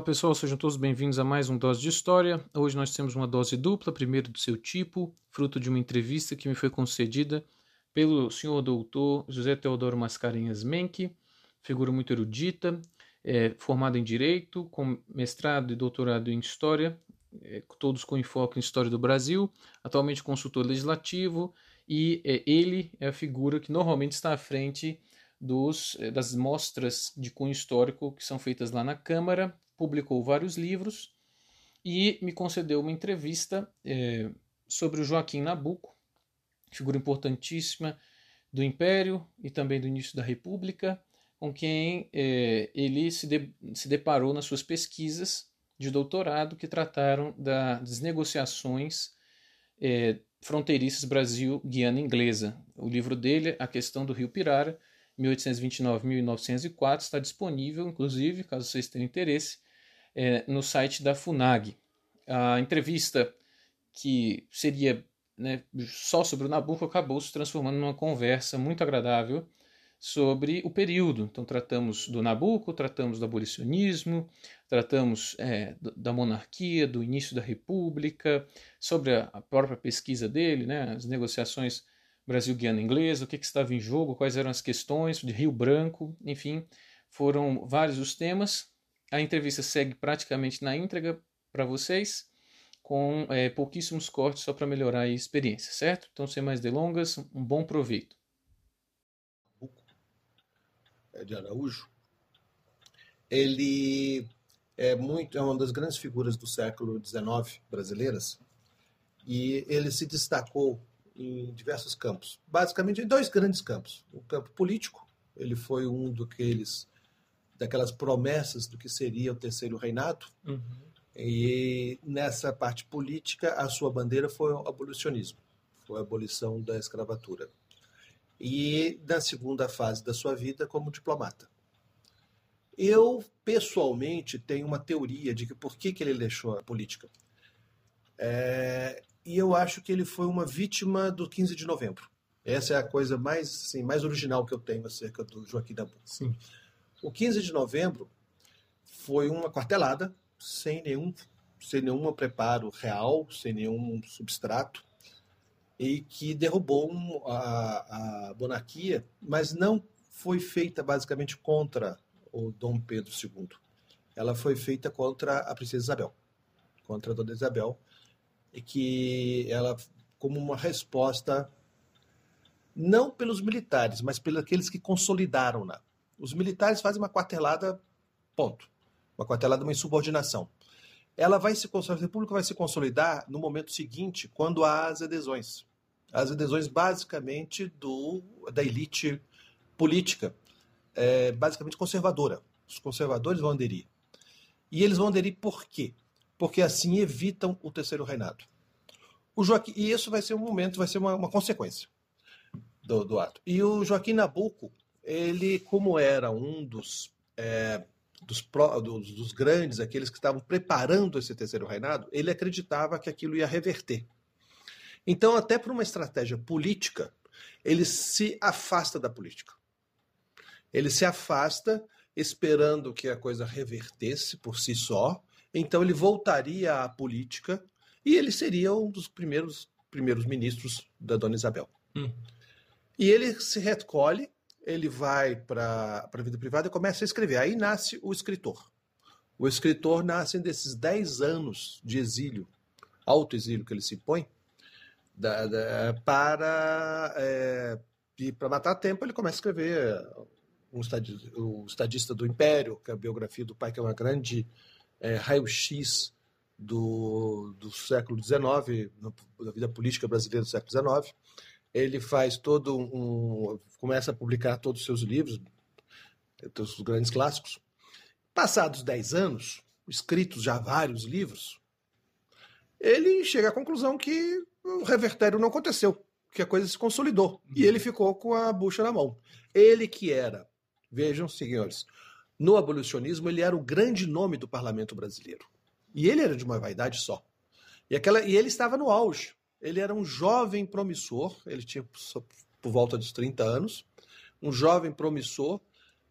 Olá pessoal, sejam todos bem-vindos a mais um Dose de História. Hoje nós temos uma dose dupla, primeiro do seu tipo, fruto de uma entrevista que me foi concedida pelo senhor doutor José Teodoro Mascarenhas Menck, figura muito erudita, é, formado em Direito, com mestrado e doutorado em História, é, todos com enfoque em História do Brasil, atualmente consultor legislativo, e é, ele é a figura que normalmente está à frente dos, é, das mostras de cunho histórico que são feitas lá na Câmara, publicou vários livros e me concedeu uma entrevista é, sobre o Joaquim Nabuco, figura importantíssima do Império e também do início da República, com quem é, ele se, de, se deparou nas suas pesquisas de doutorado que trataram das negociações é, fronteiriças Brasil-Guiana Inglesa. O livro dele, A Questão do Rio Pirara, 1829-1904, está disponível, inclusive, caso vocês tenham interesse, é, no site da FUNAG. A entrevista que seria né, só sobre o Nabucco acabou se transformando numa conversa muito agradável sobre o período. Então, tratamos do Nabucco, tratamos do abolicionismo, tratamos é, da monarquia, do início da república, sobre a, própria pesquisa dele, né, as negociações Brasil-Guiana Inglesa, o que, que, estava em jogo, quais eram as questões de Rio Branco, enfim, foram vários os temas. A entrevista segue praticamente na íntegra para vocês, com é, pouquíssimos cortes só para melhorar a experiência, certo? Então, sem mais delongas, um bom proveito. É de Araújo, ele é muito é uma das grandes figuras do século XIX brasileiras e ele se destacou em diversos campos, basicamente em dois grandes campos. O campo político, ele foi um daqueles daquelas promessas do que seria o terceiro reinado. Uhum. E nessa parte política, a sua bandeira foi o abolicionismo, foi a abolição da escravatura. E na segunda fase da sua vida, como diplomata. Eu, pessoalmente, tenho uma teoria de que por que, que ele deixou a política. É, e eu acho que ele foi uma vítima do 15 de novembro. Essa é a coisa mais, assim, mais original que eu tenho acerca do Joaquim Nabuco. Sim. O 15 de novembro foi uma quartelada, sem nenhum, sem nenhum preparo real, sem nenhum substrato, e que derrubou a, a monarquia, mas não foi feita basicamente contra o Dom Pedro II. Ela foi feita contra a princesa Isabel, contra a dona Isabel, e que ela, como uma resposta, não pelos militares, mas pelos aqueles que consolidaram-na. Os militares fazem uma quartelada, ponto. Uma quartelada, uma insubordinação. Ela vai se a República vai se consolidar no momento seguinte, quando há as adesões. As adesões basicamente do da elite política, é, basicamente conservadora. Os conservadores vão aderir. E eles vão aderir por quê? Porque assim evitam o terceiro reinado. O Joaquim, e isso vai ser um momento, vai ser uma, uma consequência do, do ato. E o Joaquim Nabuco, ele, como era um dos, é, dos, dos, dos, grandes, aqueles que estavam preparando esse terceiro reinado, ele acreditava que aquilo ia reverter. Então, até por uma estratégia política, ele se afasta da política. Ele se afasta esperando que a coisa revertesse por si só. Então, ele voltaria à política e ele seria um dos primeiros primeiros ministros da Dona Isabel. Hum. E ele se recolhe ele vai para a vida privada e começa a escrever. Aí nasce o escritor. O escritor nasce desses 10 anos de exílio, autoexílio que ele se põe, da, da, para, é, para matar tempo, ele começa a escrever um estadista, o Estadista do Império, que é a biografia do pai, que é uma grande é, raio-x do, do século XIX, da vida política brasileira do século XIX ele faz todo um. começa a publicar todos os seus livros, todos os grandes clássicos. Passados 10 anos, escritos já vários livros, ele chega à conclusão que o revertério não aconteceu, que a coisa se consolidou. E ele ficou com a bucha na mão. Ele que era, vejam, senhores, no abolicionismo, ele era o grande nome do parlamento brasileiro. E ele era de uma vaidade só. E, aquela, e ele estava no auge. Ele era um jovem promissor, ele tinha por volta dos 30 anos, um jovem promissor,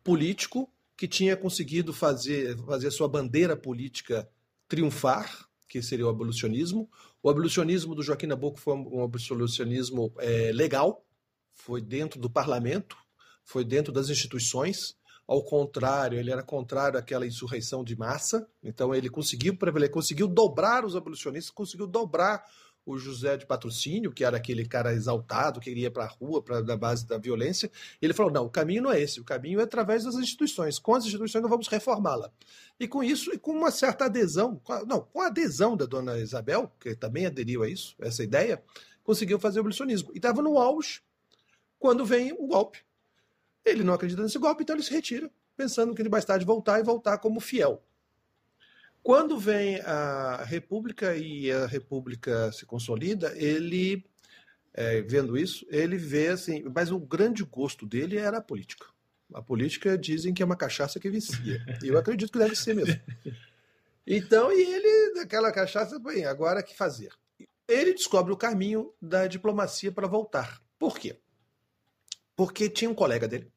político, que tinha conseguido fazer, fazer sua bandeira política triunfar, que seria o abolicionismo. O abolicionismo do Joaquim Nabuco foi um abolicionismo é, legal, foi dentro do parlamento, foi dentro das instituições. Ao contrário, ele era contrário àquela insurreição de massa. Então ele conseguiu ele conseguiu dobrar os abolicionistas, conseguiu dobrar o José de Patrocínio, que era aquele cara exaltado, que iria para a rua para da base da violência. Ele falou: não, o caminho não é esse, o caminho é através das instituições. Com as instituições nós vamos reformá-la. E com isso, e com uma certa adesão, não, com a adesão da dona Isabel, que também aderiu a isso, essa ideia, conseguiu fazer o abolicionismo. E estava no auge quando vem o golpe. Ele não acredita nesse golpe, então ele se retira, pensando que ele mais tarde voltar e voltar como fiel. Quando vem a República e a República se consolida, ele, é, vendo isso, ele vê assim, mas o grande gosto dele era a política. A política dizem que é uma cachaça que vicia. E eu acredito que deve ser mesmo. Então, e ele, daquela cachaça, bem, agora que fazer? Ele descobre o caminho da diplomacia para voltar. Por quê? Porque tinha um colega dele,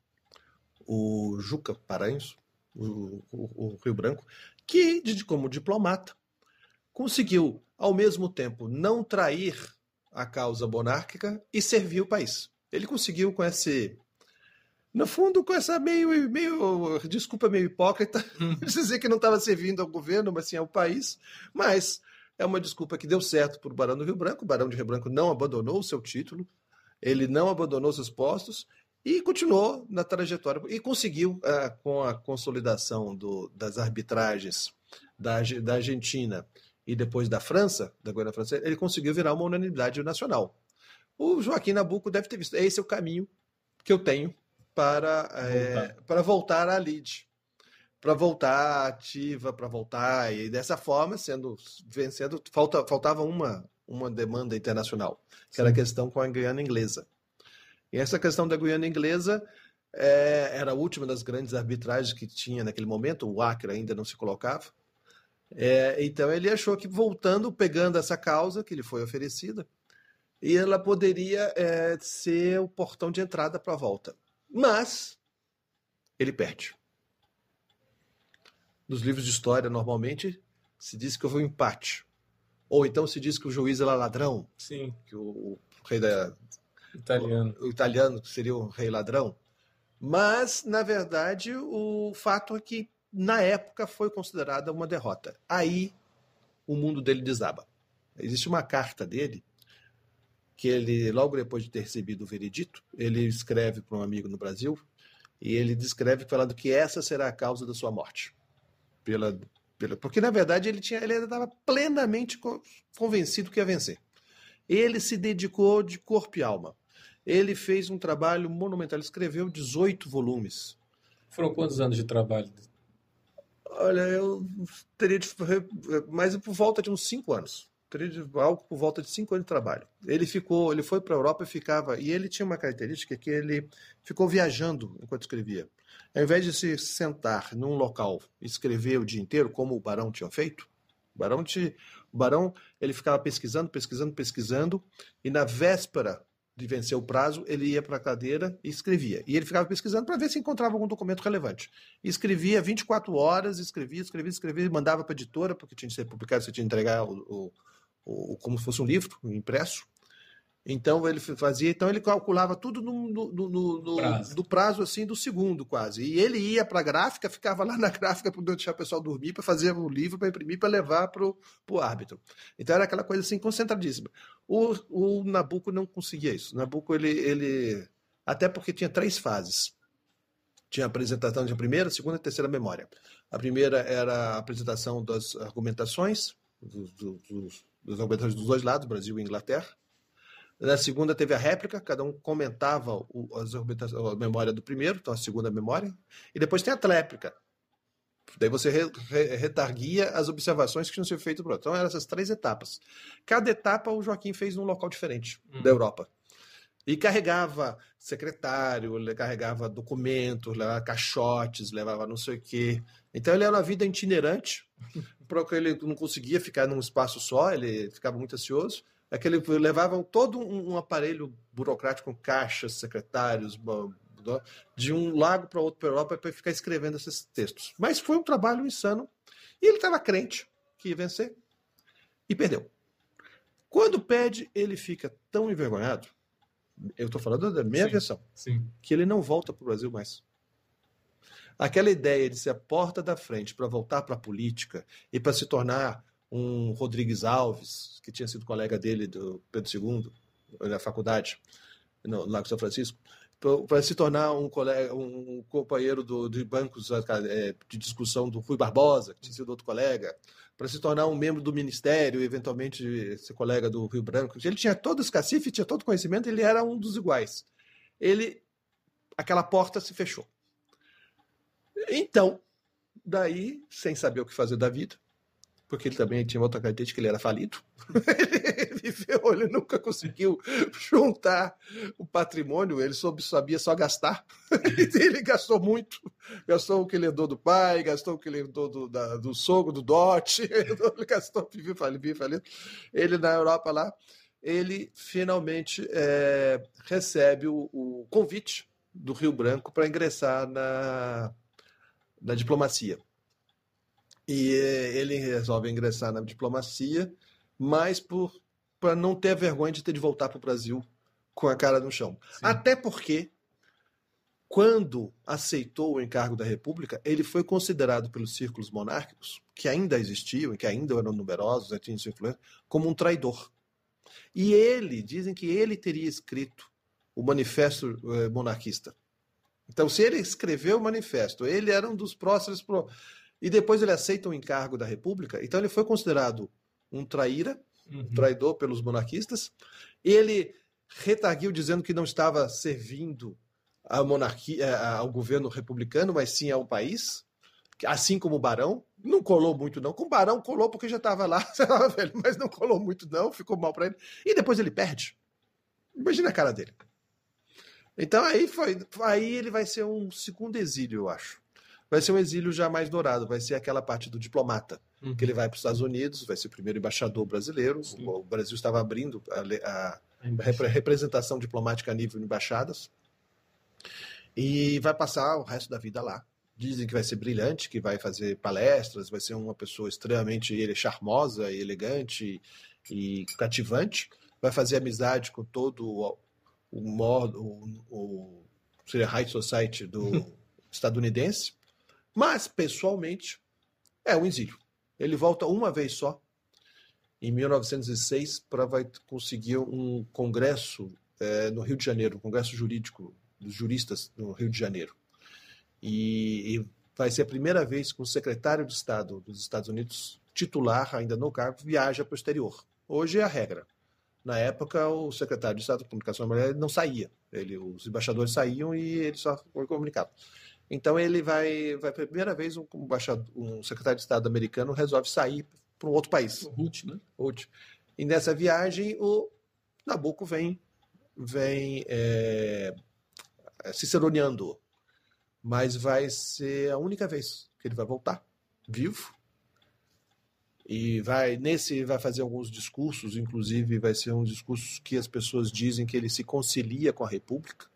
o Juca Paranhos, o, o, o Rio Branco, que, como diplomata, conseguiu, ao mesmo tempo, não trair a causa monárquica e servir o país. Ele conseguiu com esse. No fundo, com essa meio, meio desculpa, meio hipócrita, hum. dizer que não estava servindo ao governo, mas sim ao país. Mas é uma desculpa que deu certo para o Barão do Rio Branco. O Barão de Rio Branco não abandonou o seu título, ele não abandonou seus postos e continuou na trajetória e conseguiu, é, com a consolidação do, das arbitragens da, da Argentina e depois da França, da governo francesa, ele conseguiu virar uma unanimidade nacional. O Joaquim Nabuco deve ter visto. Esse é o caminho que eu tenho para, é, voltar. para voltar à LID. Para voltar ativa, para voltar, e dessa forma, sendo vencendo, falta, faltava uma, uma demanda internacional, que Sim. era a questão com a Guiana Inglesa. E essa questão da Guiana Inglesa é, era a última das grandes arbitragens que tinha naquele momento, o Acre ainda não se colocava. É, então ele achou que voltando, pegando essa causa que lhe foi oferecida, e ela poderia é, ser o portão de entrada para a volta. Mas ele perde. Nos livros de história, normalmente, se diz que houve um empate. Ou então se diz que o juiz era ladrão. Sim. Que o, o rei da, Italiano. O, o italiano seria o rei ladrão. Mas, na verdade, o fato é que, na época, foi considerada uma derrota. Aí, o mundo dele desaba. Existe uma carta dele que ele, logo depois de ter recebido o veredito, ele escreve para um amigo no Brasil e ele descreve falando que essa será a causa da sua morte. Pela, pela, porque, na verdade, ele tinha ele estava plenamente convencido que ia vencer. Ele se dedicou de corpo e alma. Ele fez um trabalho monumental, ele escreveu 18 volumes. Foram quantos anos de trabalho? Olha, eu teria de, mais por volta de uns 5 anos. Teria de, algo por volta de 5 anos de trabalho. Ele ficou, ele foi para a Europa e ficava, e ele tinha uma característica que ele ficou viajando enquanto escrevia. Ao invés de se sentar num local e escrever o dia inteiro, como o Barão tinha feito, o Barão, te, o Barão ele ficava pesquisando, pesquisando, pesquisando, e na véspera de vencer o prazo, ele ia para a cadeira e escrevia. E ele ficava pesquisando para ver se encontrava algum documento relevante. E escrevia 24 horas, escrevia, escrevia, escrevia, mandava para a editora, porque tinha que ser publicado, você tinha que entregar o, o, o, como se fosse um livro impresso. Então ele fazia, então ele calculava tudo no, no, no, no prazo. do prazo assim do segundo quase. E ele ia para a gráfica, ficava lá na gráfica para deixar o pessoal dormir, para fazer o livro, para imprimir, para levar para o árbitro. Então era aquela coisa assim concentradíssima. O, o Nabucco não conseguia isso. O Nabucco ele, ele até porque tinha três fases. Tinha a apresentação de primeira, segunda e terceira memória. A primeira era a apresentação das argumentações dos, dos, dos argumentações dos dois lados, Brasil e Inglaterra. Na segunda teve a réplica, cada um comentava o, as a memória do primeiro, então a segunda memória. E depois tem a tréplica. Daí você re, re, retarguia as observações que tinham sido feitas outro. Então eram essas três etapas. Cada etapa o Joaquim fez num local diferente uhum. da Europa. E carregava secretário, carregava documentos, levava caixotes, levava não sei o quê. Então ele era uma vida itinerante, porque ele não conseguia ficar num espaço só, ele ficava muito ansioso é que ele levavam todo um, um aparelho burocrático com caixas, secretários, de um lago para outro para Europa para ficar escrevendo esses textos. Mas foi um trabalho insano e ele estava crente que ia vencer e perdeu. Quando perde, ele fica tão envergonhado. Eu estou falando da minha Sim, versão, Sim. que ele não volta para o Brasil mais. Aquela ideia de ser a porta da frente para voltar para a política e para se tornar um Rodrigues Alves, que tinha sido colega dele do Pedro II na faculdade, no Lago São Francisco, para se tornar um, colega, um companheiro do, de bancos é, de discussão do Rui Barbosa, que tinha sido outro colega, para se tornar um membro do ministério, eventualmente ser colega do Rio Branco. Ele tinha todo esse cacife, tinha todo conhecimento, ele era um dos iguais. Ele, aquela porta se fechou. Então, daí, sem saber o que fazer da vida, porque ele também tinha outra característica, ele era falido. ele viveu, ele nunca conseguiu juntar o patrimônio, ele soube, sabia só gastar. ele gastou muito, gastou o que ele herdou do pai, gastou o que ele herdou do, da, do sogro, do dote, ele gastou, viveu falido, falido. Ele na Europa lá, ele finalmente é, recebe o, o convite do Rio Branco para ingressar na, na diplomacia. E ele resolve ingressar na diplomacia, mas por para não ter a vergonha de ter de voltar para o Brasil com a cara no chão. Sim. Até porque, quando aceitou o encargo da República, ele foi considerado pelos círculos monárquicos, que ainda existiam e que ainda eram numerosos, tinham sua influência, como um traidor. E ele, dizem que ele teria escrito o manifesto eh, monarquista. Então, se ele escreveu o manifesto, ele era um dos próximos. Pro... E depois ele aceita o encargo da República, então ele foi considerado um traíra, Uhum. um traidor pelos monarquistas. Ele retarguiu dizendo que não estava servindo à monarquia, eh, ao governo republicano, mas sim ao país, assim como o Barão. Não colou muito, não. Com o Barão colou porque já estava lá, velho, mas não colou muito, não. Ficou mal para ele. E depois ele perde. Imagina a cara dele. Então aí foi, aí ele vai ser um segundo exílio, eu acho. Vai ser um exílio já mais dourado, vai ser aquela parte do diplomata, Uhum. que ele vai para os Estados Unidos, vai ser o primeiro embaixador brasileiro. Sim. O Brasil estava abrindo a, a A representação diplomática a nível de embaixadas e vai passar o resto da vida lá. Dizem que vai ser brilhante, que vai fazer palestras, vai ser uma pessoa extremamente ele- charmosa, e elegante e cativante. Vai fazer amizade com todo o, o o, o seria high society do estadunidense, mas pessoalmente é um exílio. Ele volta uma vez só em 1906 para conseguir um congresso eh, no Rio de Janeiro, um congresso jurídico dos juristas no Rio de Janeiro. E, e vai ser a primeira vez que o secretário de Estado dos Estados Unidos, titular ainda no cargo, viaja para o exterior. Hoje é a regra. Na época, o secretário de Estado de Comunicação Mulher não saía. Ele, os embaixadores saíam e ele só comunicava. Então ele vai, vai pela primeira vez um, um secretário de Estado americano resolve sair para um outro país. Ruth, né? Hoje. E nessa viagem o Nabucco vem, vem é, ciceroneando, mas vai ser a única vez que ele vai voltar vivo. E vai nesse vai fazer alguns discursos, inclusive vai ser um discurso que as pessoas dizem que ele se concilia com a República,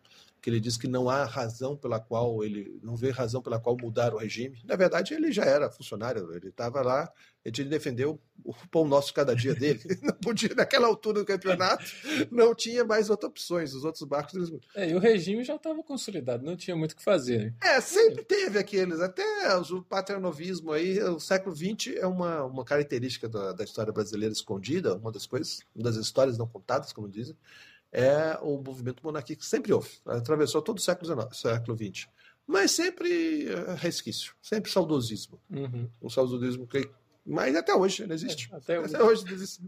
que ele diz que não há razão pela qual ele não vê razão pela qual mudar o regime. Na verdade, ele já era funcionário, ele estava lá, ele o, o pão nosso cada dia dele. Não podia, naquela altura do campeonato, não tinha mais outras opções. Os outros barcos. Eles... É, e o regime já estava consolidado, não tinha muito o que fazer. É, sempre teve aqueles, até o paternovismo aí, o século XX é uma, uma característica da, da história brasileira escondida, uma das coisas, uma das histórias não contadas, como dizem, é o movimento monarquista que sempre houve, atravessou todo o século XIX, século XX. Mas sempre é, resquício, sempre saudosismo. Uhum. Um saudosismo que. Mas até hoje ele existe. É, até hoje. Até hoje existe.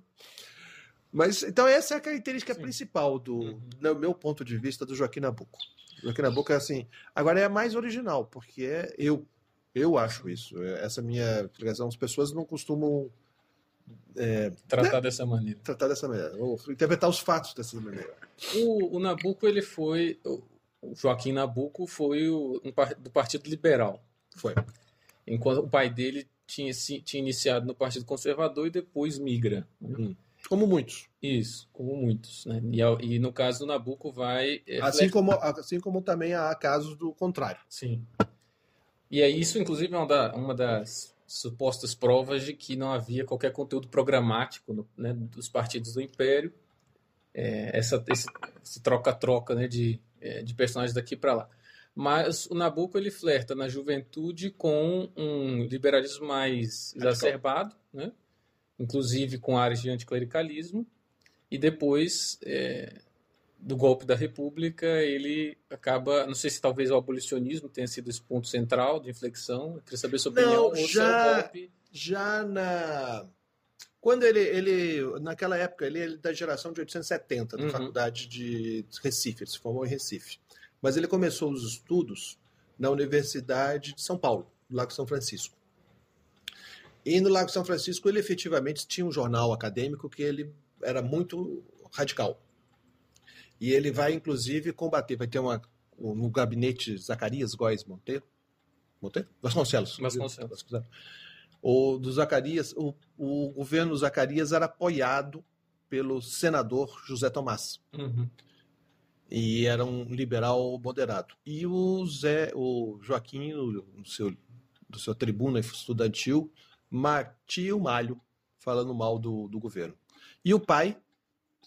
Mas então essa é a característica Sim. principal do, Uhum. no meu ponto de vista, do Joaquim Nabuco. Joaquim Nabuco é assim. Agora é mais original, porque é eu. Eu acho isso. É- Essa minha explicação. As pessoas não costumam é, Tratar dessa maneira. tratar dessa maneira, ou interpretar os fatos dessa maneira. O, o Nabucco, ele foi. O Joaquim Nabucco foi o, um do Partido Liberal. Foi. Enquanto o pai dele tinha, tinha iniciado no Partido Conservador e depois migra. né? Uhum. Como muitos. Isso, como muitos. Né? E, e no caso do Nabucco vai. É, assim, como, assim como também há casos do contrário. Sim. E é isso, inclusive, é uma, da, uma das supostas provas de que não havia qualquer conteúdo programático no, né, dos partidos do Império. É, essa, esse troca-troca né, de, é, de personagens daqui para lá. Mas o Nabucco ele flerta na juventude com um liberalismo mais exacerbado, né? inclusive com áreas de anticlericalismo, e depois é, do golpe da República ele acaba, não sei se talvez o abolicionismo tenha sido esse ponto central de inflexão, eu queria saber sua opinião. Não, já, golpe... já na quando ele, ele naquela época ele é da geração de 870 da uhum. faculdade de Recife, ele se formou em Recife, mas ele começou os estudos na Universidade de São Paulo, do Lago São Francisco. E no Lago São Francisco ele efetivamente tinha um jornal acadêmico que ele era muito radical. E ele vai, inclusive, combater. Vai ter uma. No gabinete Zacarias Góes Monteiro. Monteiro? Vasconcelos. Vasconcelos. Vasconcelos. O do Zacarias, o, o governo Zacarias era apoiado pelo senador José Tomás. Uhum. E era um liberal moderado. E o Zé, o Joaquim, no seu, do seu tribuna estudantil, matia o malho falando mal do, do governo. E o pai,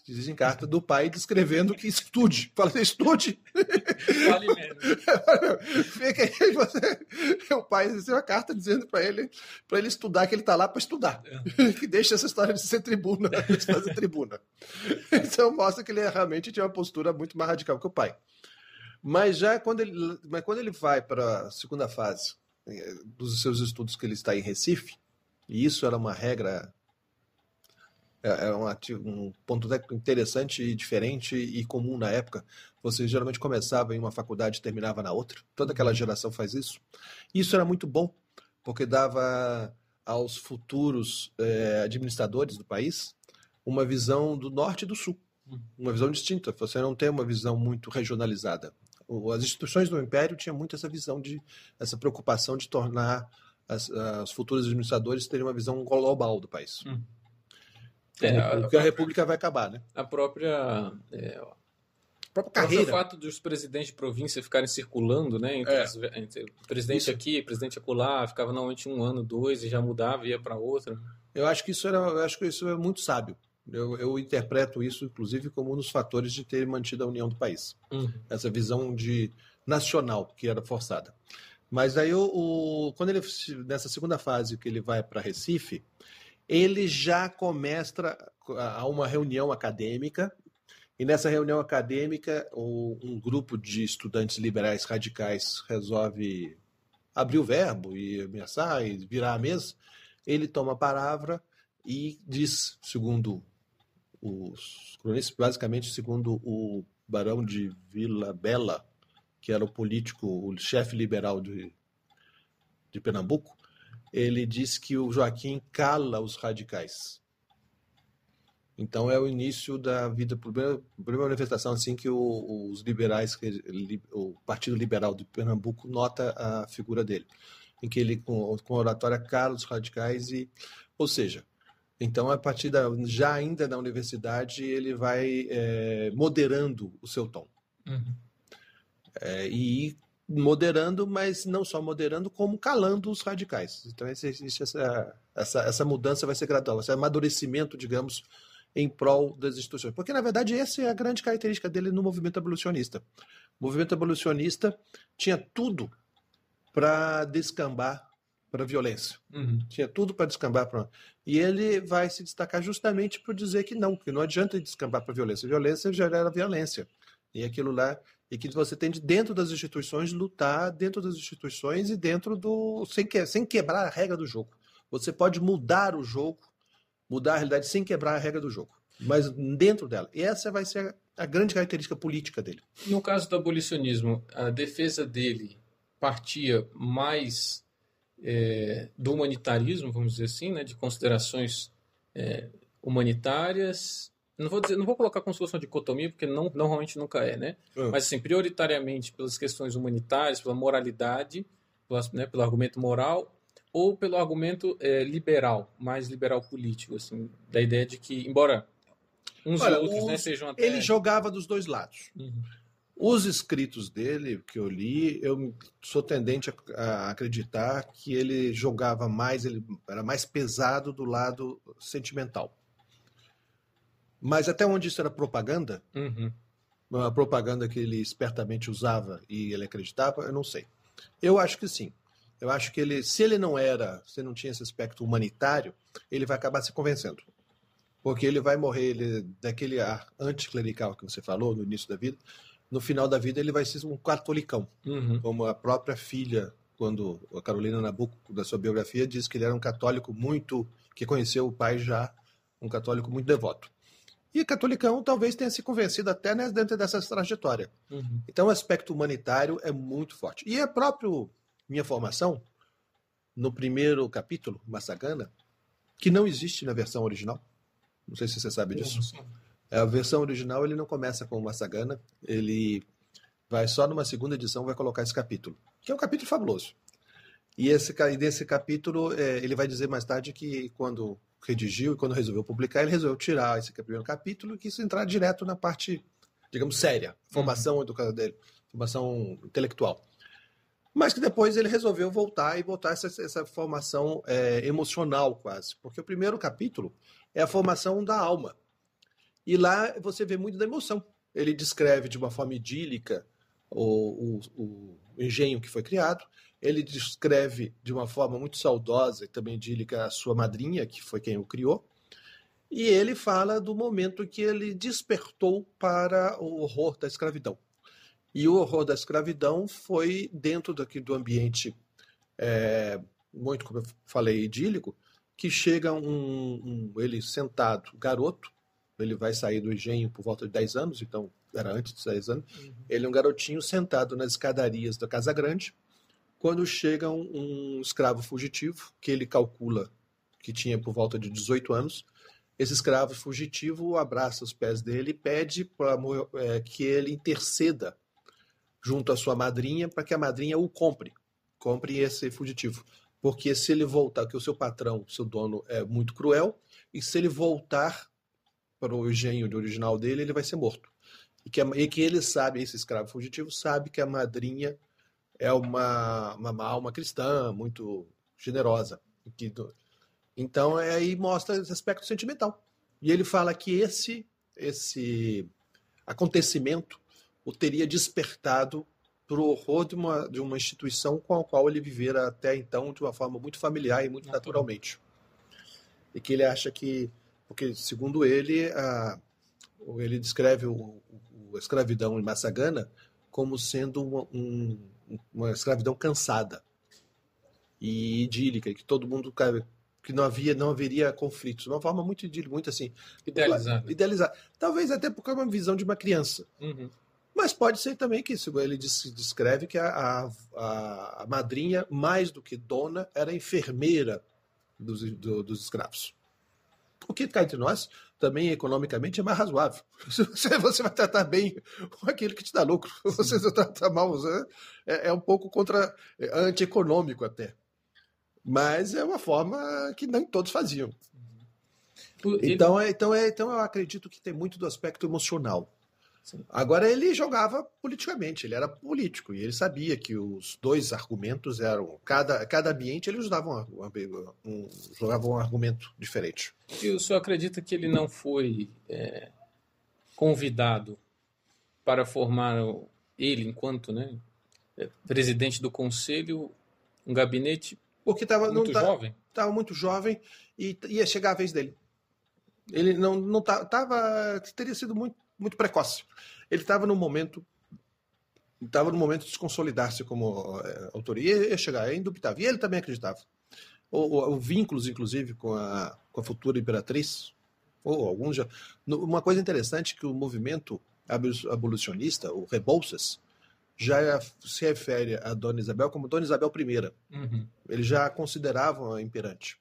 dizem carta do pai descrevendo que estude. Fala, estude. Vale menos. Fica aí, você... o pai recebeu uma carta dizendo para ele para ele estudar, que ele está lá para estudar. É. que deixa essa história de ser tribuna, de fazer tribuna. Então mostra que ele realmente tinha uma postura muito mais radical que o pai. Mas já quando ele, mas quando ele vai para a segunda fase eh, dos seus estudos que ele está em Recife, e isso era uma regra, é, é um, um ponto interessante e diferente e comum na época. Você geralmente começava em uma faculdade e terminava na outra. Toda aquela geração faz isso. Isso era muito bom, porque dava aos futuros é, administradores do país uma visão do norte e do sul, uma visão distinta. Você não tem uma visão muito regionalizada. As instituições do Império tinham muito essa visão de essa preocupação de tornar as, as futuros administradores terem uma visão global do país. Hum. É, a, porque a, a, República vai acabar, né? A própria. É, a própria carreira. O fato dos presidentes de província ficarem circulando, né? Entre, é. entre presidente isso. aqui, presidente acolá, ficava normalmente um ano, dois, e já mudava, ia para outra. Eu acho que isso era, eu acho que isso é muito sábio. Eu, eu, interpreto isso, inclusive, como um dos fatores de ter mantido a união do país. Uhum. Essa visão de nacional que era forçada. Mas aí, o, o, quando ele nessa segunda fase que ele vai para Recife, ele já começa a uma reunião acadêmica e nessa reunião acadêmica um grupo de estudantes liberais radicais resolve abrir o verbo e ameaçar e virar a mesa. Ele toma a palavra e diz, segundo os cronistas, basicamente segundo o Barão de Vila Bela, que era o político, o chefe liberal de, de Pernambuco, ele diz que o Joaquim cala os radicais. Então é o início da vida, primeira, primeira manifestação assim que o, os liberais, o Partido Liberal de Pernambuco nota a figura dele, em que ele com, com oratória cala os radicais e, ou seja, então a partir da, já ainda na universidade ele vai é, moderando o seu tom. Uhum é, e moderando, mas não só moderando, como calando os radicais. Então, existe essa, essa, essa mudança vai ser gradual, esse amadurecimento, digamos, em prol das instituições. Porque, na verdade, essa é a grande característica dele no movimento abolicionista. O movimento abolicionista tinha tudo para descambar para a violência. Uhum. Tinha tudo para descambar para. E ele vai se destacar justamente por dizer que não, que não adianta descambar para a violência. Violência gera violência. E aquilo lá e que você tem de dentro das instituições lutar dentro das instituições e dentro do sem, que, sem quebrar a regra do jogo. Você pode mudar o jogo, mudar a realidade sem quebrar a regra do jogo, mas dentro dela. E essa vai ser a, grande característica política dele. No caso do abolicionismo, a defesa dele partia mais é, do humanitarismo, vamos dizer assim, né, de considerações é, humanitárias não vou dizer, não vou colocar como se fosse uma dicotomia, porque não, normalmente nunca é, né? Uhum. Mas assim, prioritariamente pelas questões humanitárias, pela moralidade, pela, né, pelo argumento moral, ou pelo argumento é, liberal, mais liberal político, assim, da ideia de que, embora uns Olha, e outros né, os, né, sejam até... Ele jogava dos dois lados. Uhum. Os escritos dele, que eu li, eu sou tendente a, acreditar que ele jogava mais, ele era mais pesado do lado sentimental. Mas até onde isso era propaganda, uhum. uma propaganda que ele espertamente usava e ele acreditava, eu não sei. Eu acho que sim. Eu acho que ele, se ele não era, se não tinha esse aspecto humanitário, ele vai acabar se convencendo. Porque ele vai morrer ele, daquele ar anticlerical que você falou no início da vida. No final da vida, ele vai ser um catolicão. Uhum. Como a própria filha, quando a Carolina Nabuco, da sua biografia, diz que ele era um católico muito. que conheceu o pai já, um católico muito devoto. E catolicão talvez tenha se convencido até né, dentro dessa trajetória. Uhum. Então, o aspecto humanitário é muito forte. E é próprio minha formação, no primeiro capítulo, Massagana, que não existe na versão original. Não sei se você sabe disso. É, a versão original ele não começa com Massagana, ele vai só numa segunda edição vai colocar esse capítulo, que é um capítulo fabuloso. E esse desse capítulo é, ele vai dizer mais tarde que quando redigiu e quando resolveu publicar ele resolveu tirar esse primeiro capítulo e quis entrar direto na parte, digamos, séria, formação uhum. educativa dele, formação intelectual mas que depois ele resolveu voltar e voltar essa, essa formação é, emocional quase, porque o primeiro capítulo é a formação da alma e lá você vê muito da emoção. Ele descreve de uma forma idílica o, o, o engenho que foi criado, ele descreve de uma forma muito saudosa e também idílica a sua madrinha, que foi quem o criou, e ele fala do momento que ele despertou para o horror da escravidão. E o horror da escravidão foi dentro daqui do ambiente é, muito, como eu falei, idílico, que chega um, um, ele sentado, garoto, ele vai sair do engenho por volta de 10 anos, então era antes de 10 anos, uhum. ele é um garotinho sentado nas escadarias da Casa Grande, quando chega um, um escravo fugitivo, que ele calcula que tinha por volta de 18 anos, esse escravo fugitivo abraça os pés dele e pede pra, é, que ele interceda junto à sua madrinha para que a madrinha o compre, compre esse fugitivo. Porque se ele voltar, que o seu patrão, seu dono é muito cruel, e se ele voltar para o engenho original dele, ele vai ser morto. E que, e que ele sabe, esse escravo fugitivo sabe que a madrinha é uma, uma alma cristã, muito generosa. Então, é, aí mostra esse aspecto sentimental. E ele fala que esse, esse acontecimento o teria despertado para o horror de uma, de uma instituição com a qual ele vivera até então de uma forma muito familiar e muito naturalmente. E que ele acha que, porque segundo ele, a, ele descreve o, o, a escravidão em Massagana como sendo uma, um, uma escravidão cansada e idílica, que todo mundo que não havia não haveria conflitos, de uma forma muito idílica, muito assim idealizada. idealizada. Talvez até porque é uma visão de uma criança. Uhum. Mas pode ser também que ele descreve que a, a, a madrinha, mais do que dona, era enfermeira dos, do, dos escravos. O que cá entre nós também economicamente é mais razoável. Você, você vai tratar bem aquele que te dá lucro. Você vai tratar mal, é, é um pouco contra é antieconômico até. Mas é uma forma que nem todos faziam. Então, é, então, é, então eu acredito que tem muito do aspecto emocional. Sim. Agora ele jogava politicamente, ele era político e ele sabia que os dois argumentos eram cada cada ambiente ele usava um, um, jogava um argumento diferente. E o senhor acredita que ele não foi é, convidado para formar ele enquanto né, é, presidente do conselho um gabinete porque estava muito jovem estava muito jovem e ia chegar a vez dele ele não não tava teria sido muito muito precoce. Ele estava no momento estava no momento de se consolidar-se como é, autoria e ia chegar, é indubitável. E ele também acreditava. O, o, o vínculos, inclusive, com a, com a futura imperatriz, ou alguns já. Uma coisa interessante que o movimento abolicionista, o Rebouças, já se refere a Dona Isabel como Dona Isabel I. Uhum. Eles já consideravam a imperante.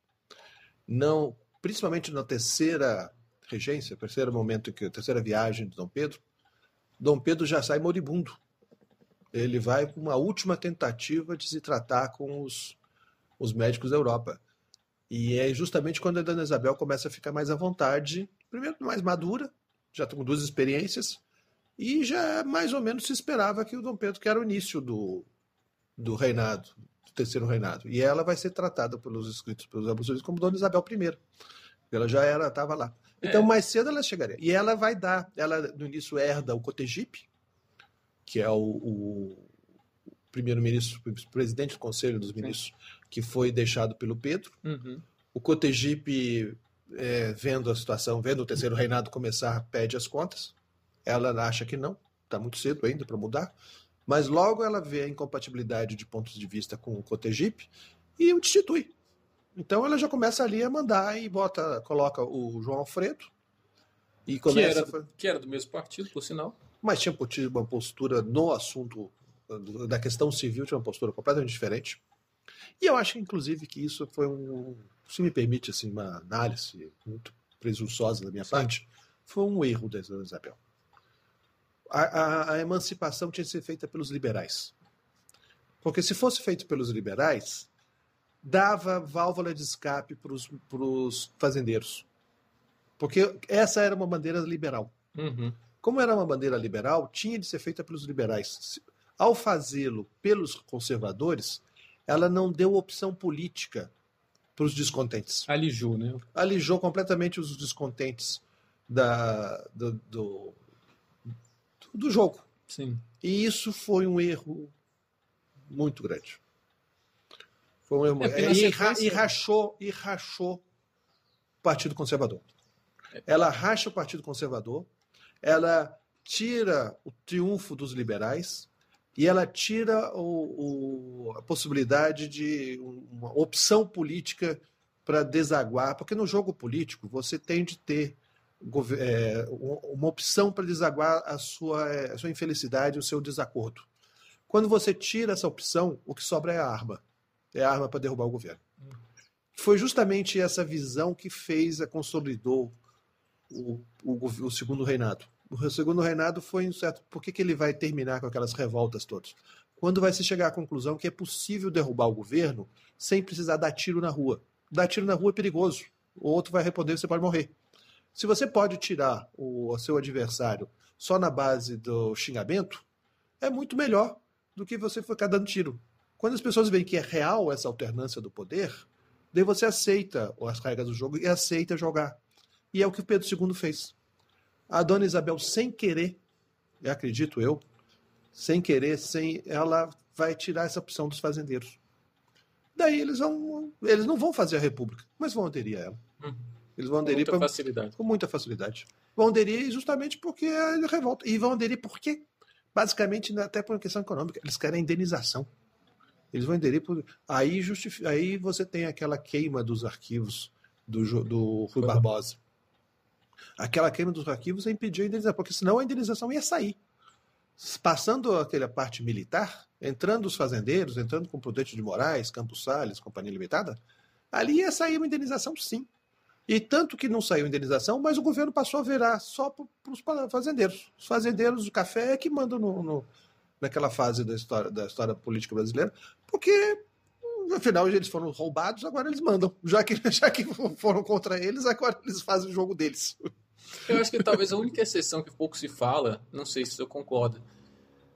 Não, principalmente na terceira regência, terceiro momento que terceira viagem de Dom Pedro, Dom Pedro já sai moribundo. Ele vai com uma última tentativa de se tratar com os, os médicos da Europa. E é justamente quando a Dona Isabel começa a ficar mais à vontade, primeiro mais madura, já com duas experiências, e já mais ou menos se esperava que o Dom Pedro, que era o início do, do reinado, do terceiro reinado. E ela vai ser tratada pelos escritos, pelos abusadores, como Dona Isabel I. Ela já era, estava lá. Então, é. mais cedo ela chegaria. E ela vai dar, ela no início herda o Cotegipe, que é o, o primeiro-ministro, presidente do Conselho dos Ministros, Sim. que foi deixado pelo Pedro. Uhum. O Cotegipe, é, vendo a situação, vendo o terceiro reinado começar, pede as contas. Ela acha que não, está muito cedo ainda para mudar. Mas logo ela vê a incompatibilidade de pontos de vista com o Cotegipe e o destitui. Então ela já começa ali a mandar e bota, coloca o João Alfredo e começa que era, que era do mesmo partido, por sinal. Mas tinha uma postura no assunto da questão civil, tinha uma postura completamente diferente. E eu acho, inclusive, que isso foi um, se me permite assim, uma análise muito presunçosa da minha Sim. parte, foi um erro da Isabel. A, a, a, emancipação tinha que ser feita pelos liberais. Porque se fosse feito pelos liberais, dava válvula de escape para os fazendeiros. Porque essa era uma bandeira liberal. Uhum. Como era uma bandeira liberal, tinha de ser feita pelos liberais. Ao fazê-lo pelos conservadores, ela não deu opção política para os descontentes. Alijou, né? Alijou completamente os descontentes da, do, do, do jogo. Sim. E isso foi um erro muito grande. Foi um erro. É, e, e, rachou, e rachou o Partido Conservador. Ela racha o Partido Conservador, ela tira o triunfo dos liberais e ela tira o, o, a possibilidade de uma opção política para desaguar, porque no jogo político você tem de ter é, uma opção para desaguar a sua, a sua infelicidade, o seu desacordo. Quando você tira essa opção, o que sobra é a arma. É a arma para derrubar o governo. Foi justamente essa visão que fez, a consolidou o, o, o segundo reinado. O segundo reinado foi um certo. Por que, que ele vai terminar com aquelas revoltas todas? Quando vai se chegar à conclusão que é possível derrubar o governo sem precisar dar tiro na rua. Dar tiro na rua é perigoso. O outro vai responder, você pode morrer. Se você pode tirar o, o seu adversário só na base do xingamento, é muito melhor do que você ficar dando tiro. Quando as pessoas veem que é real essa alternância do poder, daí você aceita as regras do jogo e aceita jogar. E é o que o Pedro II fez. A dona Isabel, sem querer, acredito eu, sem querer, sem ela vai tirar essa opção dos fazendeiros. Daí eles vão, eles não vão fazer a república, mas vão aderir a ela. Uhum. Eles vão aderir com muita pra, facilidade. Com muita facilidade. Vão aderir justamente porque é revolta. E vão aderir porque, basicamente, até por uma questão econômica, eles querem indenização. Eles vão aderir por. Aí, justific... Aí você tem aquela queima dos arquivos do, do Rui Barbosa. Aquela queima dos arquivos é impedir a indenização, porque senão a indenização ia sair. Passando aquela parte militar, entrando os fazendeiros, entrando com Prudente de Moraes, Campos Salles, Companhia Limitada, ali ia sair uma indenização sim. E tanto que não saiu indenização, mas o governo passou a virar só para os fazendeiros. Os fazendeiros do café é que mandam no, no, naquela fase da história, da história política brasileira, porque afinal eles foram roubados, agora eles mandam. Já que, já que foram contra eles, agora eles fazem o jogo deles. Eu acho que talvez a única exceção que pouco se fala, não sei se eu concordo,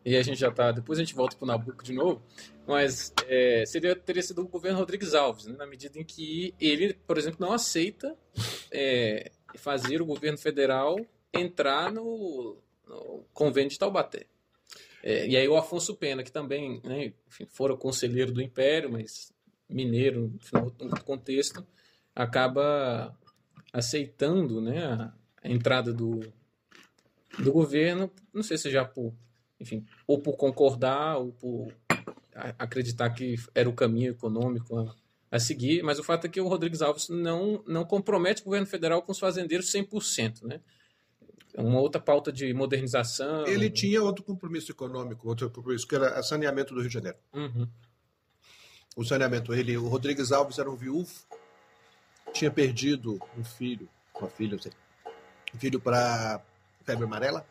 e a gente já tá. Depois a gente volta pro Nabucco de novo. Mas é, seria, teria sido o governo Rodrigues Alves, né, na medida em que ele, por exemplo, não aceita é, fazer o governo federal entrar no, no convênio de Taubaté. É, e aí o Afonso Pena, que também né, enfim, fora conselheiro do Império, mas mineiro, no outro contexto, acaba aceitando né, a, a entrada do, do governo, não sei se já por enfim, ou por concordar, ou por acreditar que era o caminho econômico a, a, seguir, mas o fato é que o Rodrigues Alves não, não compromete o governo federal com os fazendeiros 100%, né? Uma outra pauta de modernização. Ele tinha outro compromisso econômico, outro compromisso, que era saneamento do Rio de Janeiro. Uhum. O saneamento, ele, o Rodrigues Alves era um viúvo, tinha perdido um filho, uma filha, sei, um filho para febre amarela,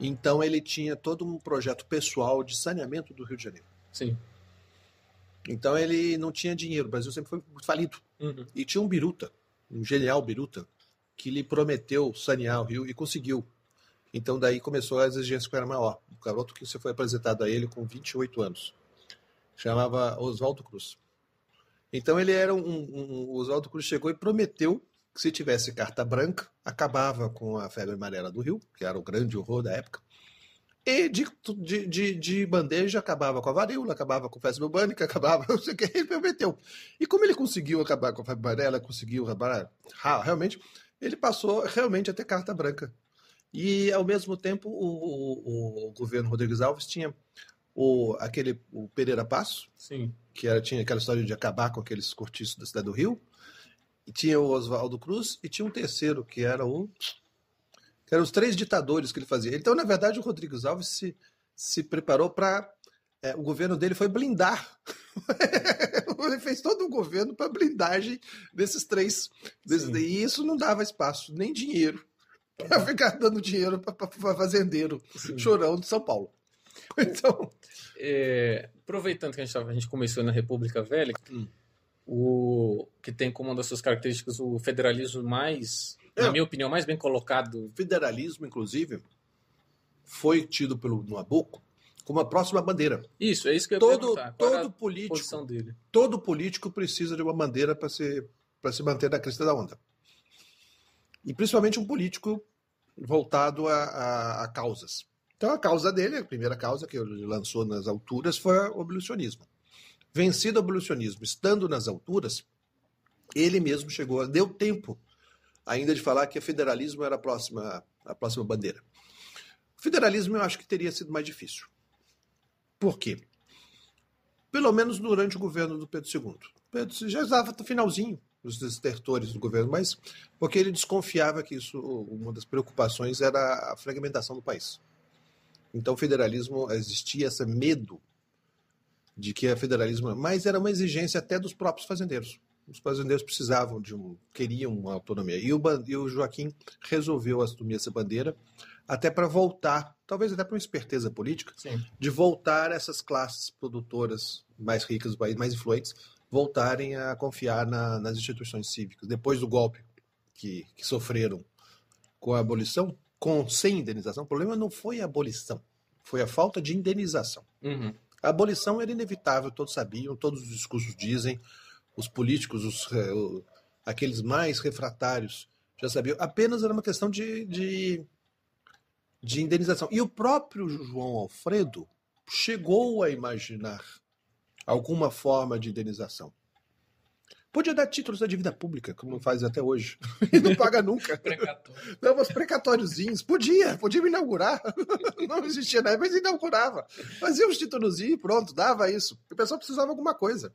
então ele tinha todo um projeto pessoal de saneamento do Rio de Janeiro. Sim. Então ele não tinha dinheiro. O Brasil sempre foi falido. Uhum. E tinha um biruta, um genial biruta, que lhe prometeu sanear o rio e conseguiu. Então daí começou a exigência que era maior. O garoto que você foi apresentado a ele com 28 anos. Chamava Oswaldo Cruz. Então ele era um, um, um Oswaldo Cruz chegou e prometeu que se tivesse carta branca, acabava com a febre amarela do Rio, que era o grande horror da época. E de, de, de, de bandeja acabava com a varíola, acabava com a febre bubânica, acabava, não sei o que, ele prometeu. E como ele conseguiu acabar com a febre amarela, conseguiu acabar, realmente, ele passou realmente a ter carta branca. E, ao mesmo tempo, o, o, o governo Rodrigues Alves tinha o, aquele, o Pereira Passo, Sim. que era, tinha aquela história de acabar com aqueles cortiços da cidade do Rio, e tinha o Oswaldo Cruz, e tinha um terceiro, que era o. que eram os três ditadores que ele fazia. Então, na verdade, o Rodrigues Alves se, se preparou para. É, o governo dele foi blindar. ele fez todo um governo para blindagem desses três. Desses, e isso não dava espaço, nem dinheiro, para ficar dando dinheiro para fazendeiro Sim. chorão de São Paulo. Então. É, aproveitando que a gente, a gente começou na República Velha, Hum. o que tem como uma das suas características o federalismo mais, É. na minha opinião, mais bem colocado. federalismo, inclusive, foi tido pelo Nabucco como a próxima bandeira. Isso, é isso que eu ia Todo, era todo político, dele? todo político precisa de uma bandeira para se se manter na crista da onda. E principalmente um político voltado a, a- a causas. Então a causa dele, a primeira causa que ele lançou nas alturas foi o abolicionismo. Vencido o abolicionismo, estando nas alturas, ele mesmo chegou, deu tempo ainda de falar que o federalismo era a próxima, a próxima bandeira. O federalismo eu acho que teria sido mais difícil. Por quê? Pelo menos durante o governo do Pedro II. Pedro já estava no finalzinho dos estertores do governo, mas porque ele desconfiava que isso, uma das preocupações era a fragmentação do país. Então, o federalismo existia esse medo de que a federalismo, mas era uma exigência até dos próprios fazendeiros. Os fazendeiros precisavam de um, queriam uma autonomia. E o, e o Joaquim resolveu assumir essa bandeira até para voltar, talvez até para uma esperteza política, Sim. de voltar essas classes produtoras mais ricas do país, mais influentes, voltarem a confiar na- nas instituições cívicas. Depois do golpe que, que sofreram com a abolição, com sem indenização, o problema não foi a abolição, foi a falta de indenização. Uhum. A abolição era inevitável, todos sabiam, todos os discursos dizem, os políticos, os, eh, aqueles mais refratários já sabiam. Apenas era uma questão de, de, de indenização. E o próprio João Alfredo chegou a imaginar alguma forma de indenização. Podia dar títulos da dívida pública, como faz até hoje, e não paga nunca. Precatório. Dava uns precatóriozinhos. Podia, podia me inaugurar. Não existia na época, mas inaugurava. Fazia uns títulozinhos e pronto, dava isso. O pessoal precisava de alguma coisa.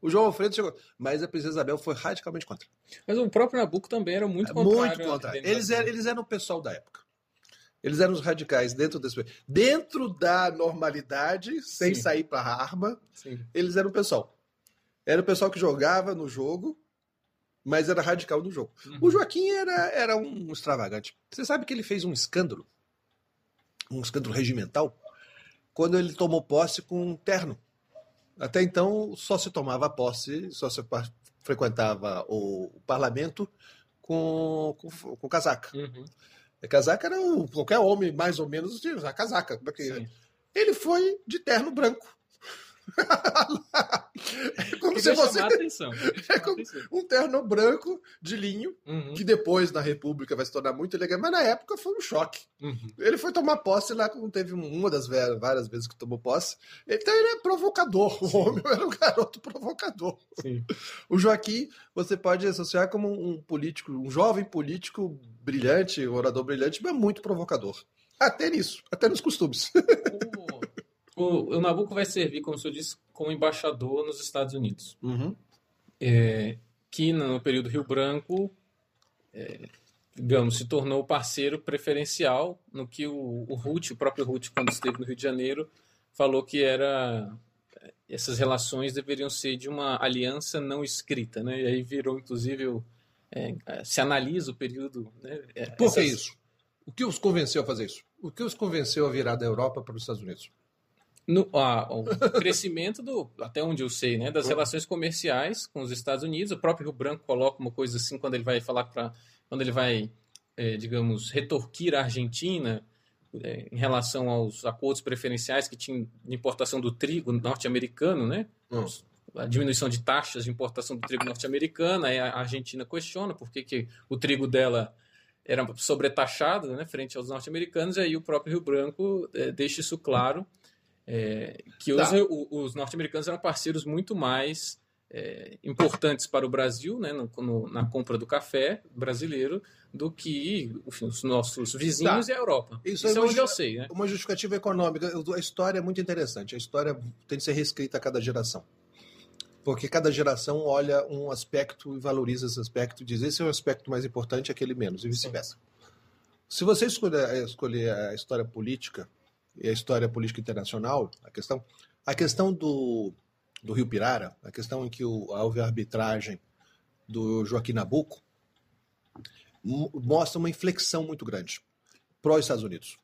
O João Alfredo chegou. Mas a Princesa Isabel foi radicalmente contra. Mas o próprio Nabucco também era muito contrário. Muito à contra. Eles eram, eles eram o pessoal da época. Eles eram os radicais dentro desse. Dentro da normalidade, sem Sim. sair para a arma, Sim. eles eram o pessoal. Era o pessoal que jogava no jogo, mas era radical no jogo. Uhum. O Joaquim era, era um extravagante. Você sabe que ele fez um escândalo, um escândalo regimental, quando ele tomou posse com um terno. Até então, só se tomava posse, só se frequentava o parlamento com, com, com casaca. Uhum. A casaca era o, qualquer homem, mais ou menos, de usar casaca. Porque Sim. ele foi de terno branco. É como se a atenção. a como- atenção. um terno branco de linho, Uhum. que depois na República vai se tornar muito elegante, mas na época foi um choque. Uhum. Ele foi tomar posse lá, como teve uma das várias vezes que tomou posse. Então ele é provocador. O homem era um garoto provocador. Sim. O Joaquim, você pode associar como um político, um jovem político brilhante, orador brilhante, mas muito provocador. Até nisso, até nos costumes. O, o, o Nabucco vai servir, como o senhor disse, como embaixador nos Estados Unidos. Uhum. É, que no período Rio Branco, é, digamos, se tornou parceiro preferencial no que o, o Ruth, o próprio Ruth, quando esteve no Rio de Janeiro, falou que era essas relações deveriam ser de uma aliança não escrita, né? E aí virou, inclusive, o- é, se analisa o período. Né? É, Por que essas- isso? O que os convenceu a fazer isso? O que os convenceu a virar da Europa para os Estados Unidos? No, ah, o crescimento do, até onde eu sei, né, das relações comerciais com os Estados Unidos. O próprio Rio Branco coloca uma coisa assim quando ele vai falar para, quando ele vai, é, digamos, retorquir a Argentina é, em relação aos acordos preferenciais que tinham de importação do trigo norte-americano, né? Hum. A diminuição de taxas de importação do trigo norte-americano, aí a Argentina questiona por que, que o trigo dela era sobretaxado né, frente aos norte-americanos, e aí o próprio Rio Branco é, deixa isso claro, é, que os, tá. os norte-americanos eram parceiros muito mais é, importantes para o Brasil, né, no, no, na compra do café brasileiro, do que enfim, os nossos vizinhos tá. e a Europa. Isso, Isso é, é onde eu sei. Né? Uma justificativa econômica. A história é muito interessante. A história tem que ser reescrita a cada geração. Porque cada geração olha um aspecto e valoriza esse aspecto, diz esse é o aspecto mais importante, aquele menos, e vice-versa. Se você escolher, escolher a história política e a história política internacional, a questão, a questão do, do Rio Pirara, a questão em que o, houve a arbitragem do Joaquim Nabuco, mostra uma inflexão muito grande pró Estados Unidos.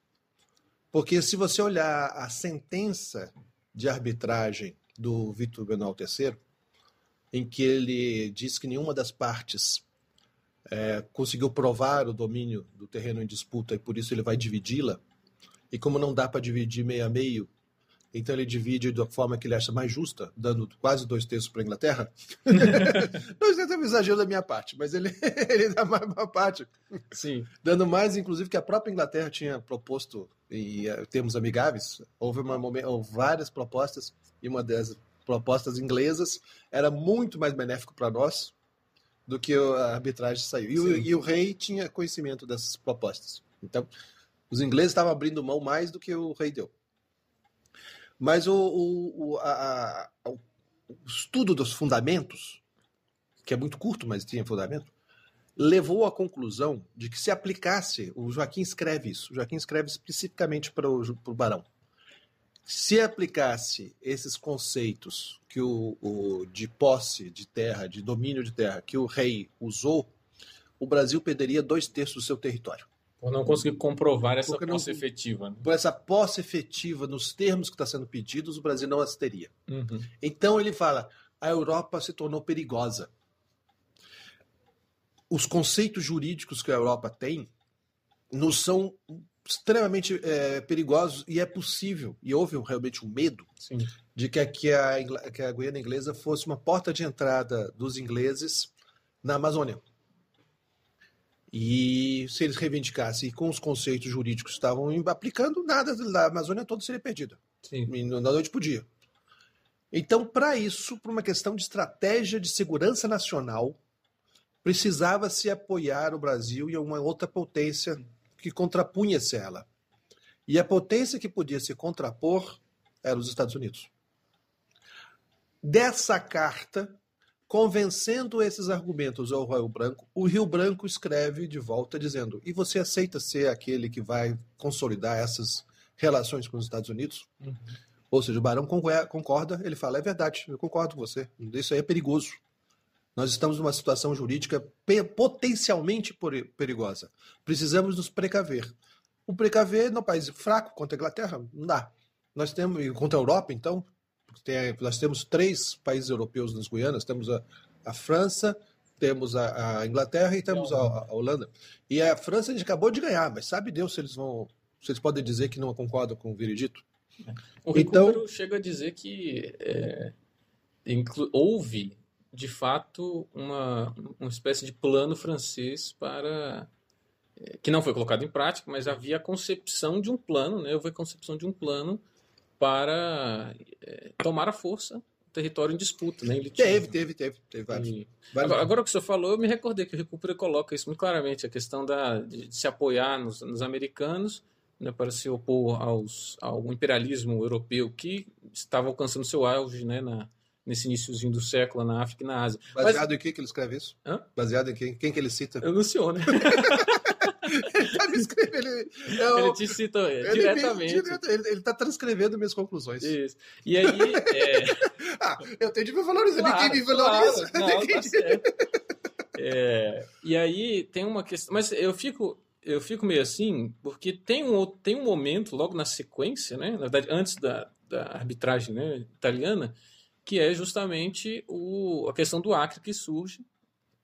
Porque se você olhar a sentença de arbitragem do Victor Benoit III, em que ele diz que nenhuma das partes é, conseguiu provar o domínio do terreno em disputa e por isso ele vai dividi-la, e como não dá para dividir meio a meio, então ele divide da forma que ele acha mais justa, dando quase dois terços para a Inglaterra. dois terços é um exagero da minha parte, mas ele, ele dá mais uma parte. Sim. Dando mais, inclusive, que a própria Inglaterra tinha proposto em eh, termos amigáveis. Houve, uma, houve várias propostas, e uma das propostas inglesas era muito mais benéfico para nós do que a arbitragem saiu. E o, e o rei tinha conhecimento dessas propostas. Então, os ingleses estavam abrindo mão mais do que o rei deu. Mas o, o, a, a, o estudo dos fundamentos, que é muito curto, mas tinha fundamento, levou à conclusão de que se aplicasse, o Joaquim escreve isso, o Joaquim escreve especificamente para o, para o Barão, se aplicasse esses conceitos que o, o, de posse de terra, de domínio de terra, que o rei usou, o Brasil perderia dois terços do seu território. Por não conseguir comprovar essa Porque posse não, efetiva. Né? Por essa posse efetiva, nos termos que está sendo pedidos, o Brasil não as teria. Uhum. Então ele fala: a Europa se tornou perigosa. Os conceitos jurídicos que a Europa tem nos são extremamente é, perigosos e é possível, e houve realmente um medo Sim. de que a, que, a, que a Guiana Inglesa fosse uma porta de entrada dos ingleses na Amazônia. E se eles reivindicassem com os conceitos jurídicos estavam aplicando, nada da Amazônia toda seria perdida. Sim. Na noite por dia. Então, para isso, por uma questão de estratégia de segurança nacional, precisava se apoiar o Brasil e uma outra potência que contrapunha-se ela. E a potência que podia se contrapor era os Estados Unidos. Dessa carta Convencendo esses argumentos ao Rio Branco, o Rio Branco escreve de volta dizendo: e você aceita ser aquele que vai consolidar essas relações com os Estados Unidos? Uhum. Ou seja, o Barão concorda, ele fala: é verdade, eu concordo com você, isso aí é perigoso. Nós estamos numa situação jurídica potencialmente perigosa. Precisamos nos precaver. O precaver no país fraco contra a Inglaterra não dá. Nós temos contra a Europa, então, tem, nós temos três países europeus nas Guianas, temos a, a França, temos a, a, Inglaterra e temos a, a, Holanda. E a França a gente acabou de ganhar, mas sabe Deus se eles vão, se eles podem dizer que não concordam com o veredito? O então chega a dizer que é, houve de fato uma, uma espécie de plano francês para é, que não foi colocado em prática, mas havia a concepção de um plano, né? Houve a concepção de um plano para é, tomar a força território em disputa. Né? Ele teve, teve, teve, teve vários. E... vários. Agora, agora, o que o senhor falou, eu me recordei que o Recupera coloca isso muito claramente, a questão da, de, se apoiar nos, nos americanos né, para se opor aos, ao imperialismo europeu que estava alcançando seu auge né, na, nesse iníciozinho do século na África e na Ásia. Baseado Mas... em que, que ele escreve isso? Hã? Baseado em quem, quem que ele cita? Eu no senhor, né? ele tá escrevendo. Ele, é ele te cita ele diretamente. Me, direto, ele, ele tá transcrevendo minhas conclusões. Isso. E aí. É... ah, eu tenho de me valorizar. Claro, ninguém me valoriza. Claro. Não, tá é, e aí tem uma questão. Mas eu fico. Eu fico meio assim, porque tem um, tem um momento, logo na sequência, né? Na verdade, antes da, da arbitragem né, italiana, que é justamente o, a questão do Acre que surge,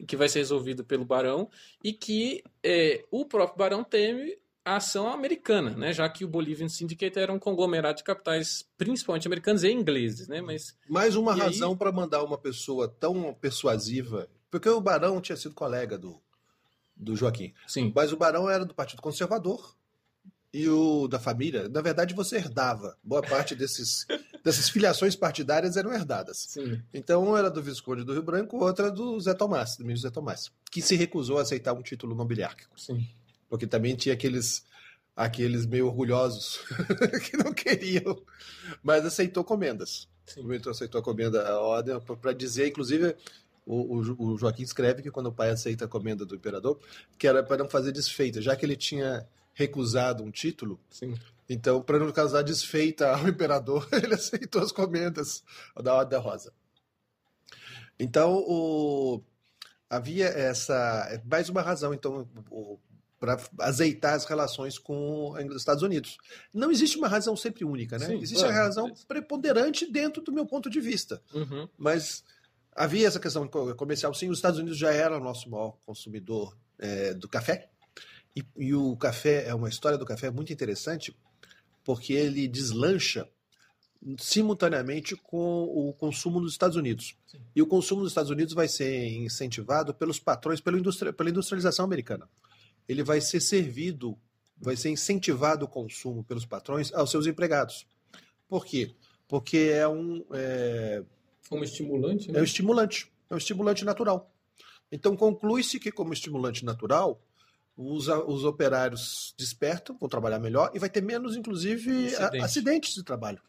que vai ser resolvido pelo Barão, e que é, o próprio Barão teme a ação americana, né? já que o Bolivian Syndicate era um conglomerado de capitais, principalmente americanos e ingleses. Né? Mas, Mais uma razão aí... para mandar uma pessoa tão persuasiva, porque o Barão tinha sido colega do, do Joaquim. Sim. Mas o Barão era do Partido Conservador e o da família. Na verdade, você herdava. Boa parte desses, dessas filiações partidárias eram herdadas. Sim. Então, um era do Visconde do Rio Branco, outra do Zé Tomás, do ministro Zé Tomás, que se recusou a aceitar um título nobiliárquico. Sim porque também tinha aqueles aqueles meio orgulhosos que não queriam, mas aceitou comendas. Sim. aceitou a comenda, a ordem, para dizer, inclusive, o, o, o, Joaquim escreve que quando o pai aceita a comenda do imperador, que era para não fazer desfeita, já que ele tinha recusado um título. Sim. Então, para não causar desfeita ao imperador, ele aceitou as comendas da Ordem da Rosa. Então, o, havia essa mais uma razão. Então, o, para azeitar as relações com os Estados Unidos. Não existe uma razão sempre única, né? Sim, existe a razão preponderante dentro do meu ponto de vista. Uhum. Mas havia essa questão comercial, sim. Os Estados Unidos já era o nosso maior consumidor é, do café. E, e, o café é uma história do café muito interessante, porque ele deslancha simultaneamente com o consumo nos Estados Unidos. Sim. E o consumo nos Estados Unidos vai ser incentivado pelos patrões, pela, industria, pela industrialização americana ele vai ser servido, vai ser incentivado o consumo pelos patrões aos seus empregados. Por quê? Porque é um. É, um estimulante? Né? É um estimulante. É um estimulante natural. Então, conclui-se que, como estimulante natural, os, os operários despertam, vão trabalhar melhor e vai ter menos, inclusive, Acidente. acidentes de trabalho.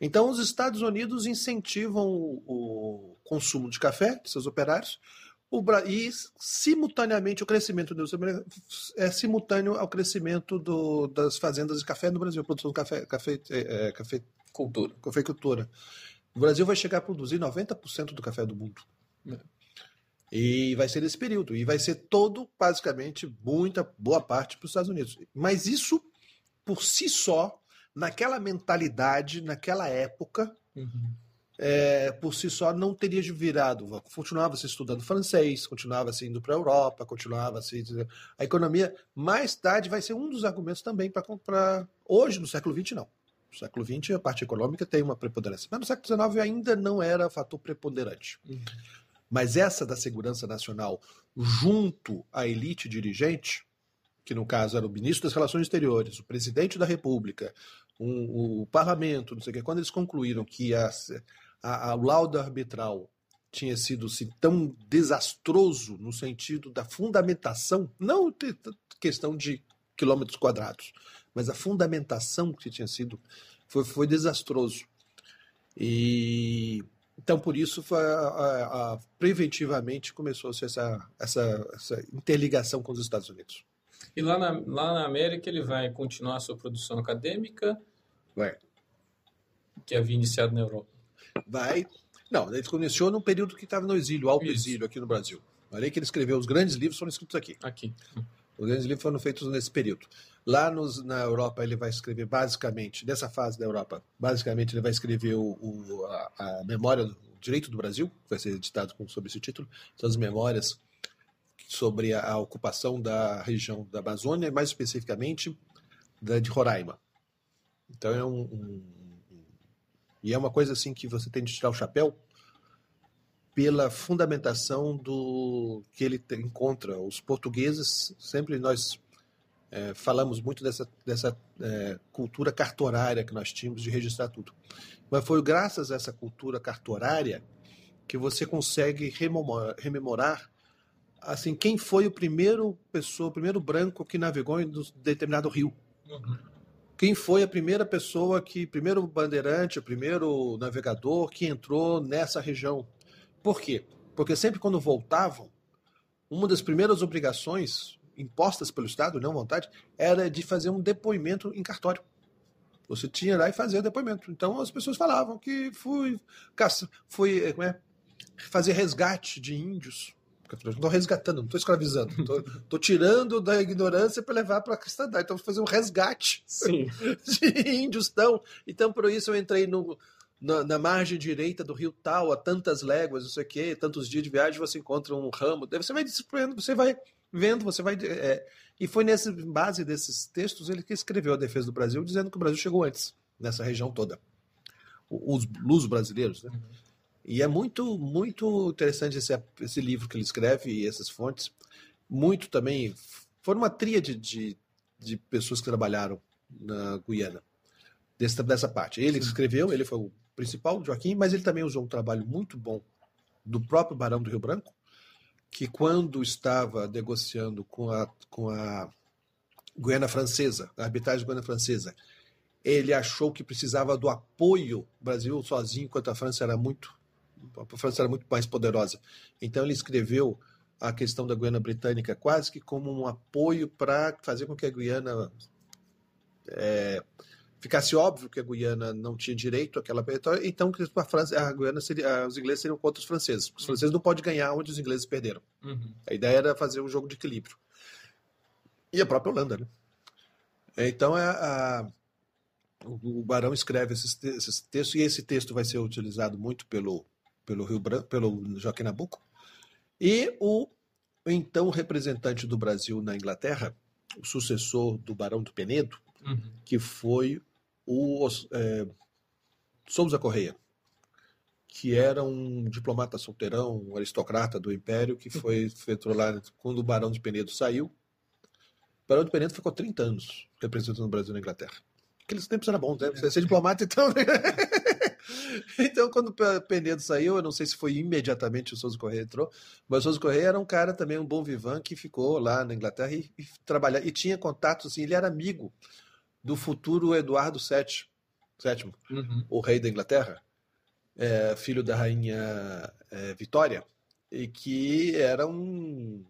Então, os Estados Unidos incentivam o, o consumo de café de seus operários, o, e, simultaneamente, o crescimento do é simultâneo ao crescimento do, das fazendas de café no Brasil, produção de café, café, é, é café cultura. cafeicultura. O Brasil vai chegar a produzir 90% do café do mundo. É. E vai ser nesse período. E vai ser todo, basicamente, muita boa parte para os Estados Unidos. Mas isso, por si só, naquela mentalidade, naquela época, uhum é, por si só não teria virado. Continuava se estudando francês, continuava se indo para a Europa, continuava se. A economia, mais tarde, vai ser um dos argumentos também para comprar. Hoje, no século XX, não. No século XX, a parte econômica tem uma preponderância. Mas no século XIX ainda não era fator preponderante. Uhum. Mas essa da segurança nacional, junto à elite dirigente, que no caso era o ministro das Relações Exteriores, o presidente da República, um, o parlamento, não sei o que, quando eles concluíram que a, a, a, laudo arbitral tinha sido assim, tão desastroso no sentido da fundamentação, não questão de quilômetros quadrados, mas a fundamentação que tinha sido foi, foi desastroso. E então por isso foi, a, a, preventivamente começou-se essa, essa, essa interligação com os Estados Unidos. E lá na, lá na América ele vai continuar a sua produção acadêmica? Vai. Que havia iniciado na Europa? Vai. Não, ele começou no período que estava no exílio, alto Isso. exílio aqui no Brasil. Olha que ele escreveu, os grandes livros foram escritos aqui. Aqui. Os grandes livros foram feitos nesse período. Lá nos, na Europa ele vai escrever basicamente, dessa fase da Europa, basicamente ele vai escrever o, o a, a, memória do direito do Brasil, que vai ser editado com, sob esse título, são as memórias sobre a, a ocupação da região da Amazônia, mais especificamente da, de Roraima. Então é um, um, e é uma coisa assim que você tem de tirar o chapéu pela fundamentação do que ele encontra. Os portugueses sempre nós é, falamos muito dessa, dessa é, cultura cartorária que nós tínhamos de registrar tudo. Mas foi graças a essa cultura cartorária que você consegue rememorar, rememorar assim, quem foi o primeiro pessoa, o primeiro branco que navegou em determinado rio. Uhum. Quem foi a primeira pessoa que, primeiro bandeirante, o primeiro navegador que entrou nessa região? Por quê? Porque sempre quando voltavam, uma das primeiras obrigações impostas pelo Estado, não vontade, era de fazer um depoimento em cartório. Você tinha lá e fazer o depoimento. Então as pessoas falavam que fui, fui é, fazer resgate de índios. Não estou resgatando, não estou escravizando. Estou tirando da ignorância para levar para a cristandade. Então, fazer um resgate Sim. de índios. Então, então, por isso eu entrei no, na, na, margem direita do rio tal, a tantas léguas, não sei o quê, tantos dias de viagem, você encontra um ramo. Você vai você vai vendo, você vai. É, e foi nessa base desses textos ele que escreveu a defesa do Brasil, dizendo que o Brasil chegou antes, nessa região toda. Os lusos brasileiros, né? Uhum. E é muito, muito interessante esse, esse livro que ele escreve e essas fontes. Muito também. Foram uma tríade de, de pessoas que trabalharam na Guiana, dessa, dessa parte. Ele escreveu, ele foi o principal, Joaquim, mas ele também usou um trabalho muito bom do próprio Barão do Rio Branco, que quando estava negociando com a, com a Guiana Francesa, a arbitragem Guiana Francesa, ele achou que precisava do apoio. O Brasil sozinho, enquanto a França era muito a França era muito mais poderosa. Então ele escreveu a questão da Guiana Britânica quase que como um apoio para fazer com que a Guiana é, ficasse óbvio que a Guiana não tinha direito àquela território, então que a França, a Guiana seria, os ingleses seriam contra os franceses. Os franceses não podem ganhar onde os ingleses perderam. Uhum. A ideia era fazer um jogo de equilíbrio. E a própria Holanda, né? Então é a, a o Barão escreve esses, esses textos e esse texto vai ser utilizado muito pelo pelo Rio Branco, pelo Joaquim Nabuco, e o então representante do Brasil na Inglaterra, o sucessor do Barão do Penedo, uhum. que foi o é, Souza Correia, que era um diplomata solteirão, um aristocrata do Império, que foi feito lá quando o Barão de Penedo saiu. O Barão de Penedo ficou 30 anos representando o Brasil na Inglaterra. Aqueles tempos era bom, né? Você ser diplomata, então. Né? então, quando o Penedo saiu, eu não sei se foi imediatamente o Souza Correia entrou, mas o Souza Correia era um cara também, um bom vivan, que ficou lá na Inglaterra e, e trabalhava, e tinha contatos, assim, ele era amigo do futuro Eduardo VII, VII uhum. o rei da Inglaterra, é, filho da rainha é, Vitória, e que era um,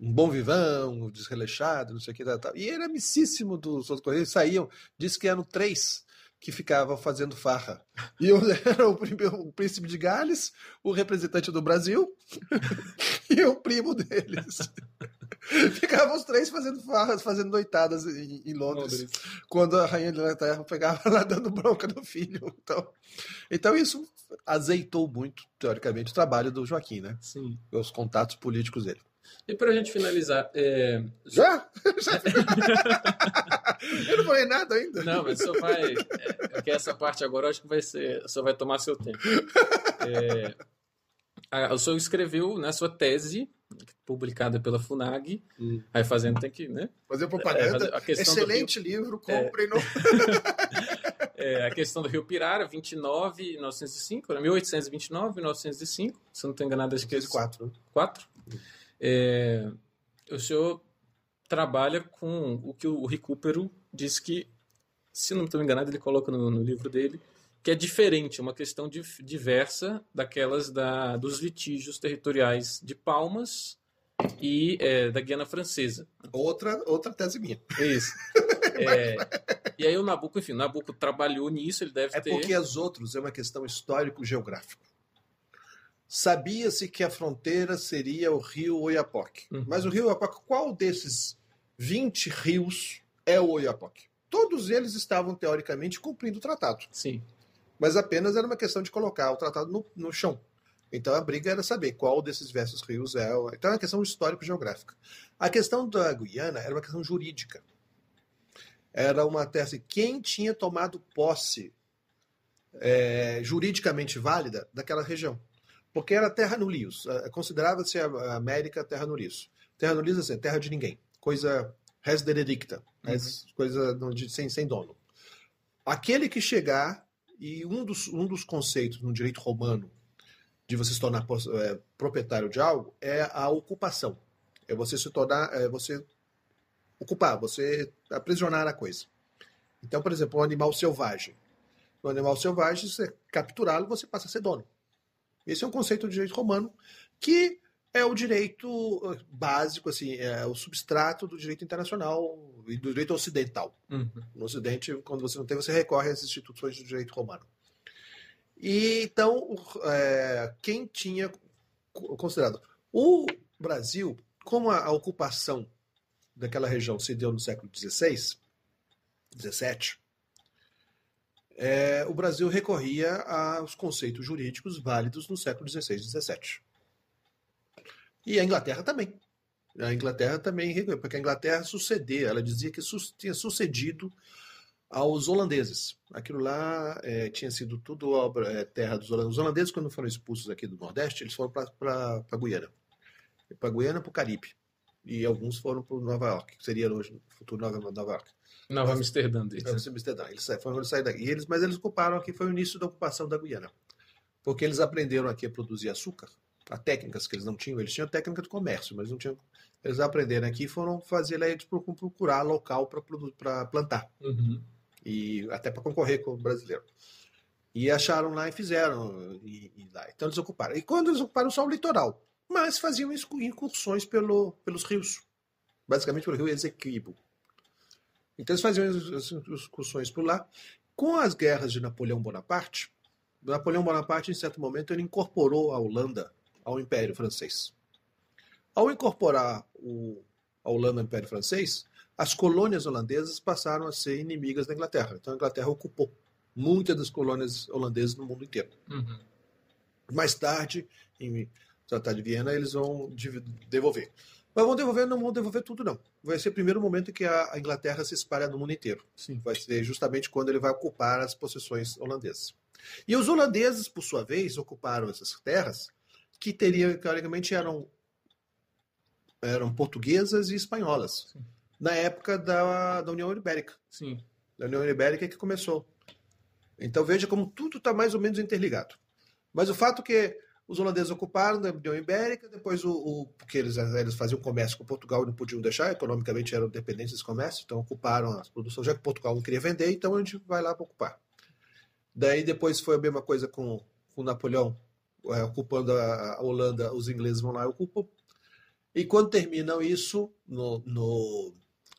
um bom vivão, um desreleixado, não sei o que, tal, tal. e era amicíssimo do Souza Correia, saíam, disse que eram três que ficava fazendo farra. E eu era o, o príncipe de Gales, o representante do Brasil e o primo deles. Ficavam os três fazendo farras, fazendo noitadas em, em Londres, Londres, quando a rainha de Inglaterra pegava lá dando bronca no filho. Então, então isso azeitou muito, teoricamente, o trabalho do Joaquim, né? Sim. Os contatos políticos dele. E para a gente finalizar. É... Já? Já? Eu não falei nada ainda. Não, mas só vai. É, é, que essa parte agora acho que vai ser. Só vai tomar seu tempo. É, o senhor escreveu né, sua tese, publicada pela FUNAG. Hum. Aí fazendo tem que. Né? Fazer propaganda. É, fazer Excelente livro, comprem no. É, a questão do Rio Pirara, 29, 1905, 1829, 1905, se não estou enganado, acho que é 4. 4? É, o senhor trabalha com o que o Recupero diz que, se não estou enganado, ele coloca no, no, livro dele, que é diferente, uma questão diversa daquelas da, dos litígios territoriais de Palmas e é, da Guiana Francesa. Outra, outra tese minha. Isso. É, e aí o Nabucco, enfim, o Nabucco trabalhou nisso, ele deve é ter... É porque as outras é uma questão histórico-geográfica. Sabia-se que a fronteira seria o rio Oiapoque. Uhum. Mas o rio Oiapoque, qual desses 20 rios é o Oiapoque? Todos eles estavam, teoricamente, cumprindo o tratado. Sim. Mas apenas era uma questão de colocar o tratado no, no chão. Então a briga era saber qual desses diversos rios é. Então é uma questão histórico-geográfica. A questão da Guiana era uma questão jurídica. Era uma tese. Quem tinha tomado posse é, juridicamente válida daquela região? porque era terra no lios. Eh, considerava-se a América terra no lios. Terra no lios, assim, terra de ninguém. Coisa res deredicta, uhum. coisa sem, sem dono. Aquele que chegar, e um dos, um dos conceitos no direito romano de você se tornar é, proprietário de algo é a ocupação. É você se tornar, é você ocupar, você aprisionar a coisa. Então, por exemplo, um animal selvagem. Um animal selvagem, você capturá-lo, você passa a ser dono. Esse é um conceito de direito romano que é o direito uh, básico, assim, é o substrato do direito internacional e do direito ocidental. Uhum. No Ocidente, quando você não tem, você recorre às instituições do direito romano. E então, é, quem tinha considerado o Brasil, como a, a ocupação daquela região se deu no século XVI, XVII, é, o Brasil recorria aos conceitos jurídicos válidos no século XVI e XVII. E a Inglaterra também. A Inglaterra também porque a Inglaterra sucedeu, ela dizia que tinha sucedido aos holandeses. Aquilo lá é, tinha sido tudo obra, é, terra dos holandeses. Os holandeses, quando foram expulsos aqui do Nordeste, eles foram para a Guiana. Para a Guiana para o Caribe. E alguns foram para Nova York, que seria hoje o futuro Nova, Nova York. Nova Amsterdã. Deles. Nova Amsterdã. Eles foram sair daqui. E eles, mas eles ocuparam aqui, foi o início da ocupação da Guiana. Porque eles aprenderam aqui a produzir açúcar, a técnicas que eles não tinham. Eles tinham técnica de comércio, mas não tinham. Eles aprenderam aqui e foram fazer lá, eles procurar local para plantar. Uhum. E até para concorrer com o brasileiro. E acharam lá e fizeram. E, e lá. Então eles ocuparam. E quando eles ocuparam só o litoral, mas faziam incursões pelo, pelos rios. Basicamente pelo rio Esequibo. Então eles faziam as excursões por lá. Com as guerras de Napoleão Bonaparte, Napoleão Bonaparte, em certo momento, ele incorporou a Holanda ao Império Francês. Ao incorporar o, a Holanda ao Império Francês, as colônias holandesas passaram a ser inimigas da Inglaterra. Então a Inglaterra ocupou muitas das colônias holandesas no mundo inteiro. Uhum. Mais tarde, em Tratado de Viena, eles vão devolver. Mas vão devolver, não vão devolver tudo, não. Vai ser o primeiro momento que a Inglaterra se espalha no mundo inteiro. Sim. Vai ser justamente quando ele vai ocupar as possessões holandesas. E os holandeses, por sua vez, ocuparam essas terras que teriam, teoricamente, eram, eram portuguesas e espanholas. Sim. Na época da, da União Ibérica. Sim. Da União Ibérica que começou. Então veja como tudo está mais ou menos interligado. Mas o fato que os holandeses ocuparam a União Ibérica, depois o, o, porque eles, eles faziam comércio com Portugal e não podiam deixar, economicamente eram dependentes desse comércio, então ocuparam as produções, já que Portugal não queria vender, então a gente vai lá para ocupar. Daí depois foi a mesma coisa com, com Napoleão, é, ocupando a, a, Holanda, os ingleses vão lá e ocupam. E quando terminam isso no, no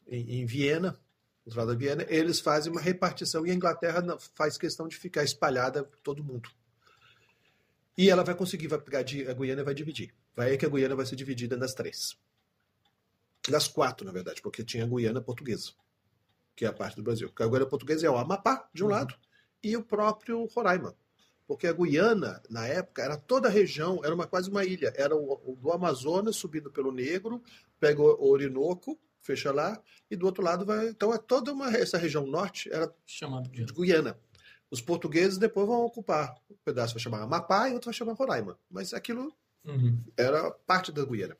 em, em Viena, no Tratado de Viena, eles fazem uma repartição e a Inglaterra faz questão de ficar espalhada por todo mundo. E ela vai conseguir, vai pegar a Guiana e vai dividir. Vai que a Guiana vai ser dividida nas três. Nas quatro, na verdade, porque tinha a Guiana portuguesa, que é a parte do Brasil. A Guiana portuguesa é o Amapá, de um uhum. lado, e o próprio Roraima. Porque a Guiana, na época, era toda a região, era uma, quase uma ilha. Era o, o do Amazonas subindo pelo Negro, pega o Orinoco, fecha lá, e do outro lado vai. Então é toda uma, essa região norte era chamada de Guiana. Os portugueses depois vão ocupar. Um pedaço vai chamar Amapá e outro vai chamar Roraima. Mas aquilo uhum. era parte da Guiana.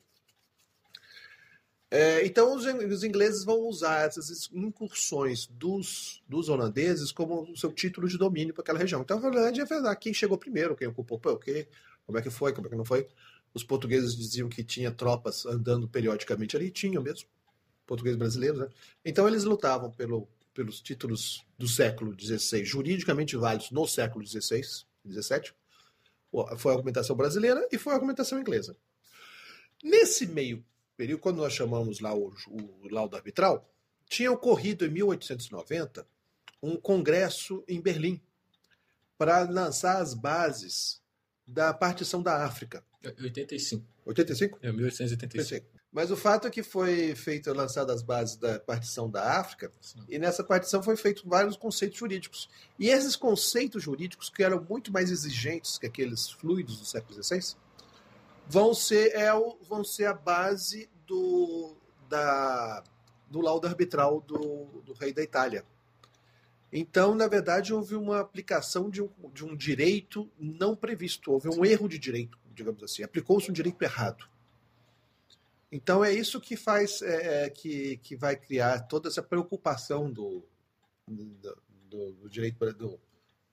É, então os, ingleses vão usar essas incursões dos, dos holandeses como seu título de domínio para aquela região. Então, na verdade, é verdade. Quem chegou primeiro, quem ocupou, pô, okay, como é que foi, como é que não foi. Os portugueses diziam que tinha tropas andando periodicamente ali, tinham mesmo. Portugueses brasileiros, né? Então eles lutavam pelo, pelos títulos do século XVI, juridicamente válidos no século XVI, XVII, foi a argumentação brasileira e foi a argumentação inglesa. Nesse meio período, quando nós chamamos lá o, o laudo arbitral, tinha ocorrido em 1890 um congresso em Berlim para lançar as bases da partição da África. 85. 85? É, 1885. Mas o fato é que foi feito, lançado as bases da partição da África, Sim. e nessa partição foi feito vários conceitos jurídicos. E esses conceitos jurídicos, que eram muito mais exigentes que aqueles fluidos do século XVI, vão ser, é, vão ser a base do, da, do laudo arbitral do, do rei da Itália. Então, na verdade, houve uma aplicação de um, de um direito não previsto, houve um erro de direito, digamos assim. Aplicou-se um direito errado. Então é isso que faz, é, é, que, que vai criar toda essa preocupação do, do, do, direito do,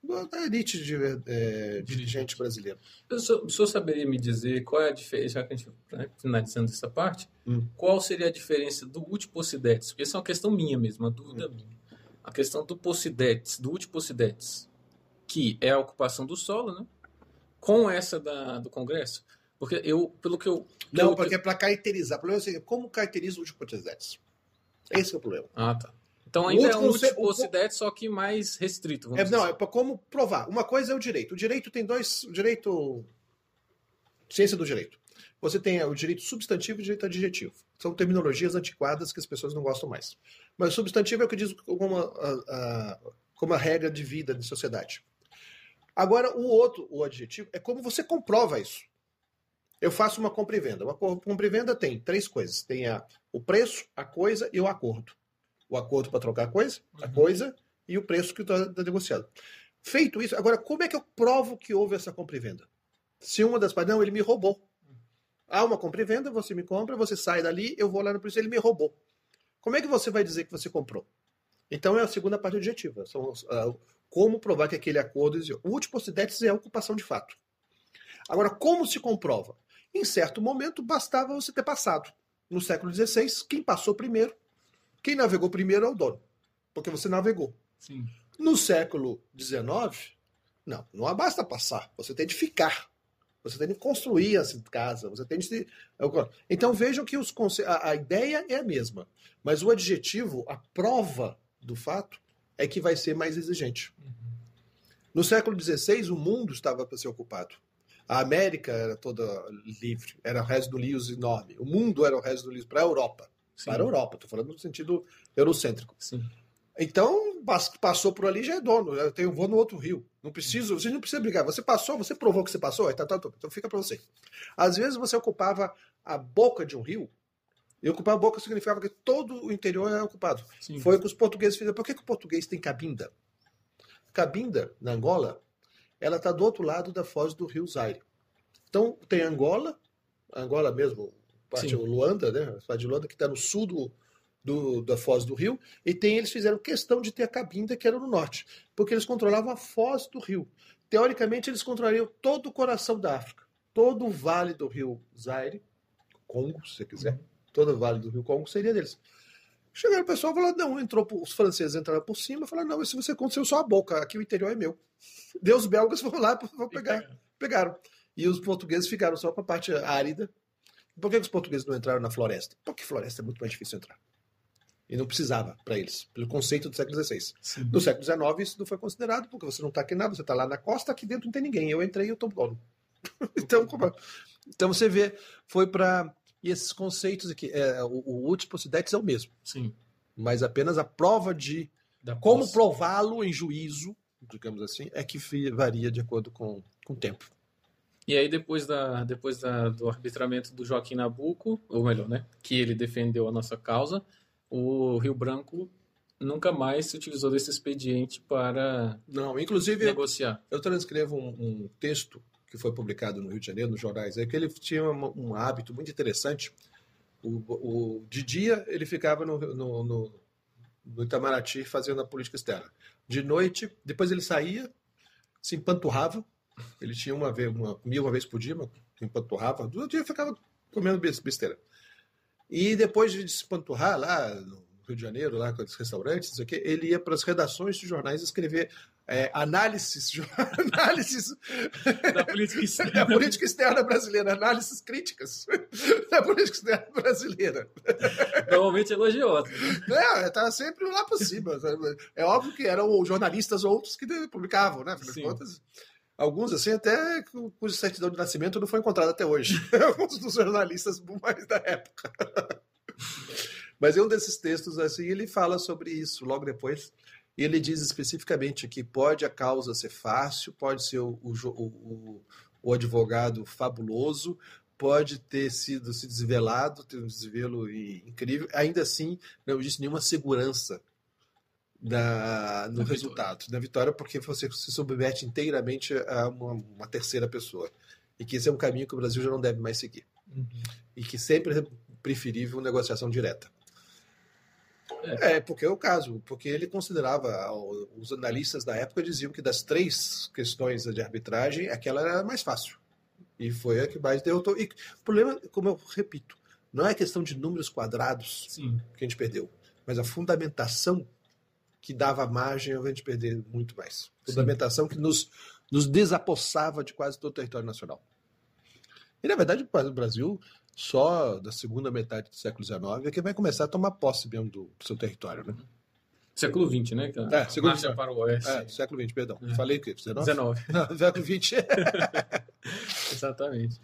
da elite de, é, dirigente brasileiro. O senhor, o senhor, saberia me dizer qual é a diferença, já que a gente né, finalizando essa parte, hum. qual seria a diferença do Utiposidetes? Porque isso é uma questão minha mesmo, uma dúvida hum. minha. A questão do Posidetes, do Utiposidetes, que é a ocupação do solo, né? Com essa da, do Congresso. Porque eu, pelo que eu. Não, eu, porque é para caracterizar. O problema é assim, como caracteriza o Utiposidetes? Esse é o problema. Ah, tá. Então ainda é um Utiposidetes, só que mais restrito. É, não, assim. é para como provar. Uma coisa é o direito. O direito tem dois. O direito. Ciência do direito. Você tem o direito substantivo e o direito adjetivo. São terminologias antiquadas que as pessoas não gostam mais. Mas o substantivo é o que diz como a, a, como a regra de vida de sociedade. Agora, o outro, o adjetivo, é como você comprova isso. Eu faço uma compra e venda. Uma compra e venda tem três coisas: tem a, o preço, a coisa e o acordo. O acordo para trocar a coisa, a uhum. coisa e o preço que está tá negociado. Feito isso, agora como é que eu provo que houve essa compra e venda? Se uma das partes, não, ele me roubou. Há uma compra e venda, você me compra, você sai dali, eu vou lá no preço, ele me roubou. Como é que você vai dizer que você comprou? Então é a segunda parte objetiva. São, uh, como provar que aquele acordo existiu. O último postidetes é a ocupação de fato. Agora, como se comprova? Em certo momento, bastava você ter passado. No século XVI, quem passou primeiro, quem navegou primeiro é o dono. Porque você navegou. Sim. No século XIX, não, não basta passar, você tem de ficar. Você tem de construir essa casa, você tem de. Então vejam que os conce... a, a ideia é a mesma, mas o adjetivo, a prova do fato, é que vai ser mais exigente. Uhum. No século XVI, o mundo estava para ser ocupado. A América era toda livre, era o resto do Lios enorme. O mundo era o resto do Lios para a Europa. Sim. Para a Europa, estou falando no sentido eurocêntrico. Sim. Então, passou por ali já é dono. Eu tenho, vou no outro rio. Não preciso, você não precisa brigar. Você passou, você provou que você passou, tá, tá, tá, então fica para você. Às vezes você ocupava a boca de um rio, e ocupar a boca significava que todo o interior era ocupado. Sim. Foi o que os portugueses fizeram. Por que, que o português tem cabinda? Cabinda, na Angola, ela está do outro lado da foz do rio Zaire. Então, tem Angola, Angola mesmo, parte de Luanda, né? A parte de Luanda, que está no sul do, do, da foz do rio, e tem eles fizeram questão de ter a Cabinda, que era no norte, porque eles controlavam a foz do rio. Teoricamente, eles controlariam todo o coração da África, todo o vale do rio Zaire, Congo, se você quiser, todo o vale do rio Congo seria deles. Chegaram o pessoal e falaram, não, entrou, os franceses entraram por cima, falaram, não, se você aconteceu só a boca, aqui o interior é meu. Deus belgas foram lá para pegar, pegaram. E os portugueses ficaram só para a parte árida. Por que os portugueses não entraram na floresta? Porque floresta é muito mais difícil entrar. E não precisava para eles, pelo conceito do século XVI. Sim. No século XIX, isso não foi considerado, porque você não está aqui nada, você está lá na costa, aqui dentro não tem ninguém. Eu entrei e eu estou dono. então, como... então você vê, foi para. E esses conceitos aqui, é, o, o último é o mesmo. Sim. Mas apenas a prova de da como prová-lo em juízo, digamos assim, é que varia de acordo com, com o tempo. E aí, depois, da, depois da, do arbitramento do Joaquim Nabuco, ou melhor, né, que ele defendeu a nossa causa, o Rio Branco nunca mais se utilizou desse expediente para não, inclusive negociar. Eu, eu transcrevo um, um, texto que foi publicado no Rio de Janeiro, nos jornais, é que ele tinha um, um hábito muito interessante. O, o, de dia ele ficava no, no, no, no Itamaraty fazendo a política externa. De noite, depois ele saía, se empanturrava. Ele tinha uma vez, uma, comia uma vez por dia, empanturrava. Do dia ficava comendo besteira. E depois de se panturrar lá no Rio de Janeiro, lá com os restaurantes, isso aqui, ele ia para as redações de jornais escrever é, análises, análises da política, externa. da política externa brasileira, análises críticas da política externa brasileira. Normalmente elogioso. Né? É, estava sempre lá por cima. É óbvio que eram jornalistas outros que publicavam, né? Afinal de contas, Alguns, assim, até cuja certidão de nascimento não foi encontrada até hoje. Alguns dos jornalistas mais da época. Mas em um desses textos, assim, ele fala sobre isso logo depois. E ele diz especificamente que pode a causa ser fácil, pode ser o, o, o, o advogado fabuloso, pode ter sido se desvelado, ter um desvelo incrível, ainda assim não existe nenhuma segurança da, no da resultado, vitória. da vitória, porque você se submete inteiramente a uma, uma, terceira pessoa. E que esse é um caminho que o Brasil já não deve mais seguir. Uhum. E que sempre é preferível negociação direta. É. é, porque é o caso, porque ele considerava, os analistas da época diziam que das três questões de arbitragem, aquela era mais fácil. E foi a que mais deu. E o problema, como eu repito, não é questão de números quadrados Sim. que a gente perdeu, mas a fundamentação que dava margem a gente perder muito mais. Fundamentação Sim. que nos, nos desapossava de quase todo o território nacional. E, na verdade, o Brasil, só da segunda metade do século XIX, é que vai começar a tomar posse mesmo do, do seu território. Né? Século XX, né? É, século XX. para o oeste. É, século XX, perdão. É. Falei o quê? 19? 19. Não, século XX. Exatamente.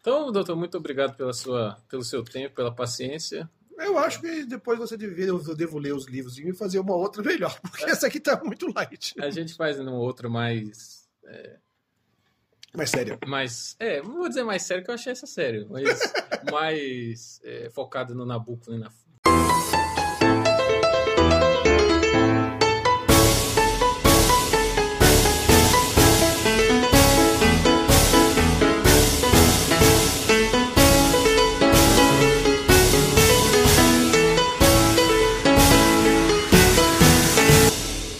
Então, doutor, muito obrigado pela sua, pelo seu tempo, pela paciência. Eu acho que depois você deve eu devo ler os livros e fazer uma outra melhor, porque é. essa aqui tá muito light. A gente faz uma outra mais. É... Mais séria. Mais. É, não vou dizer mais sério, que eu achei essa sério, mas mais é, focada no Nabucco e na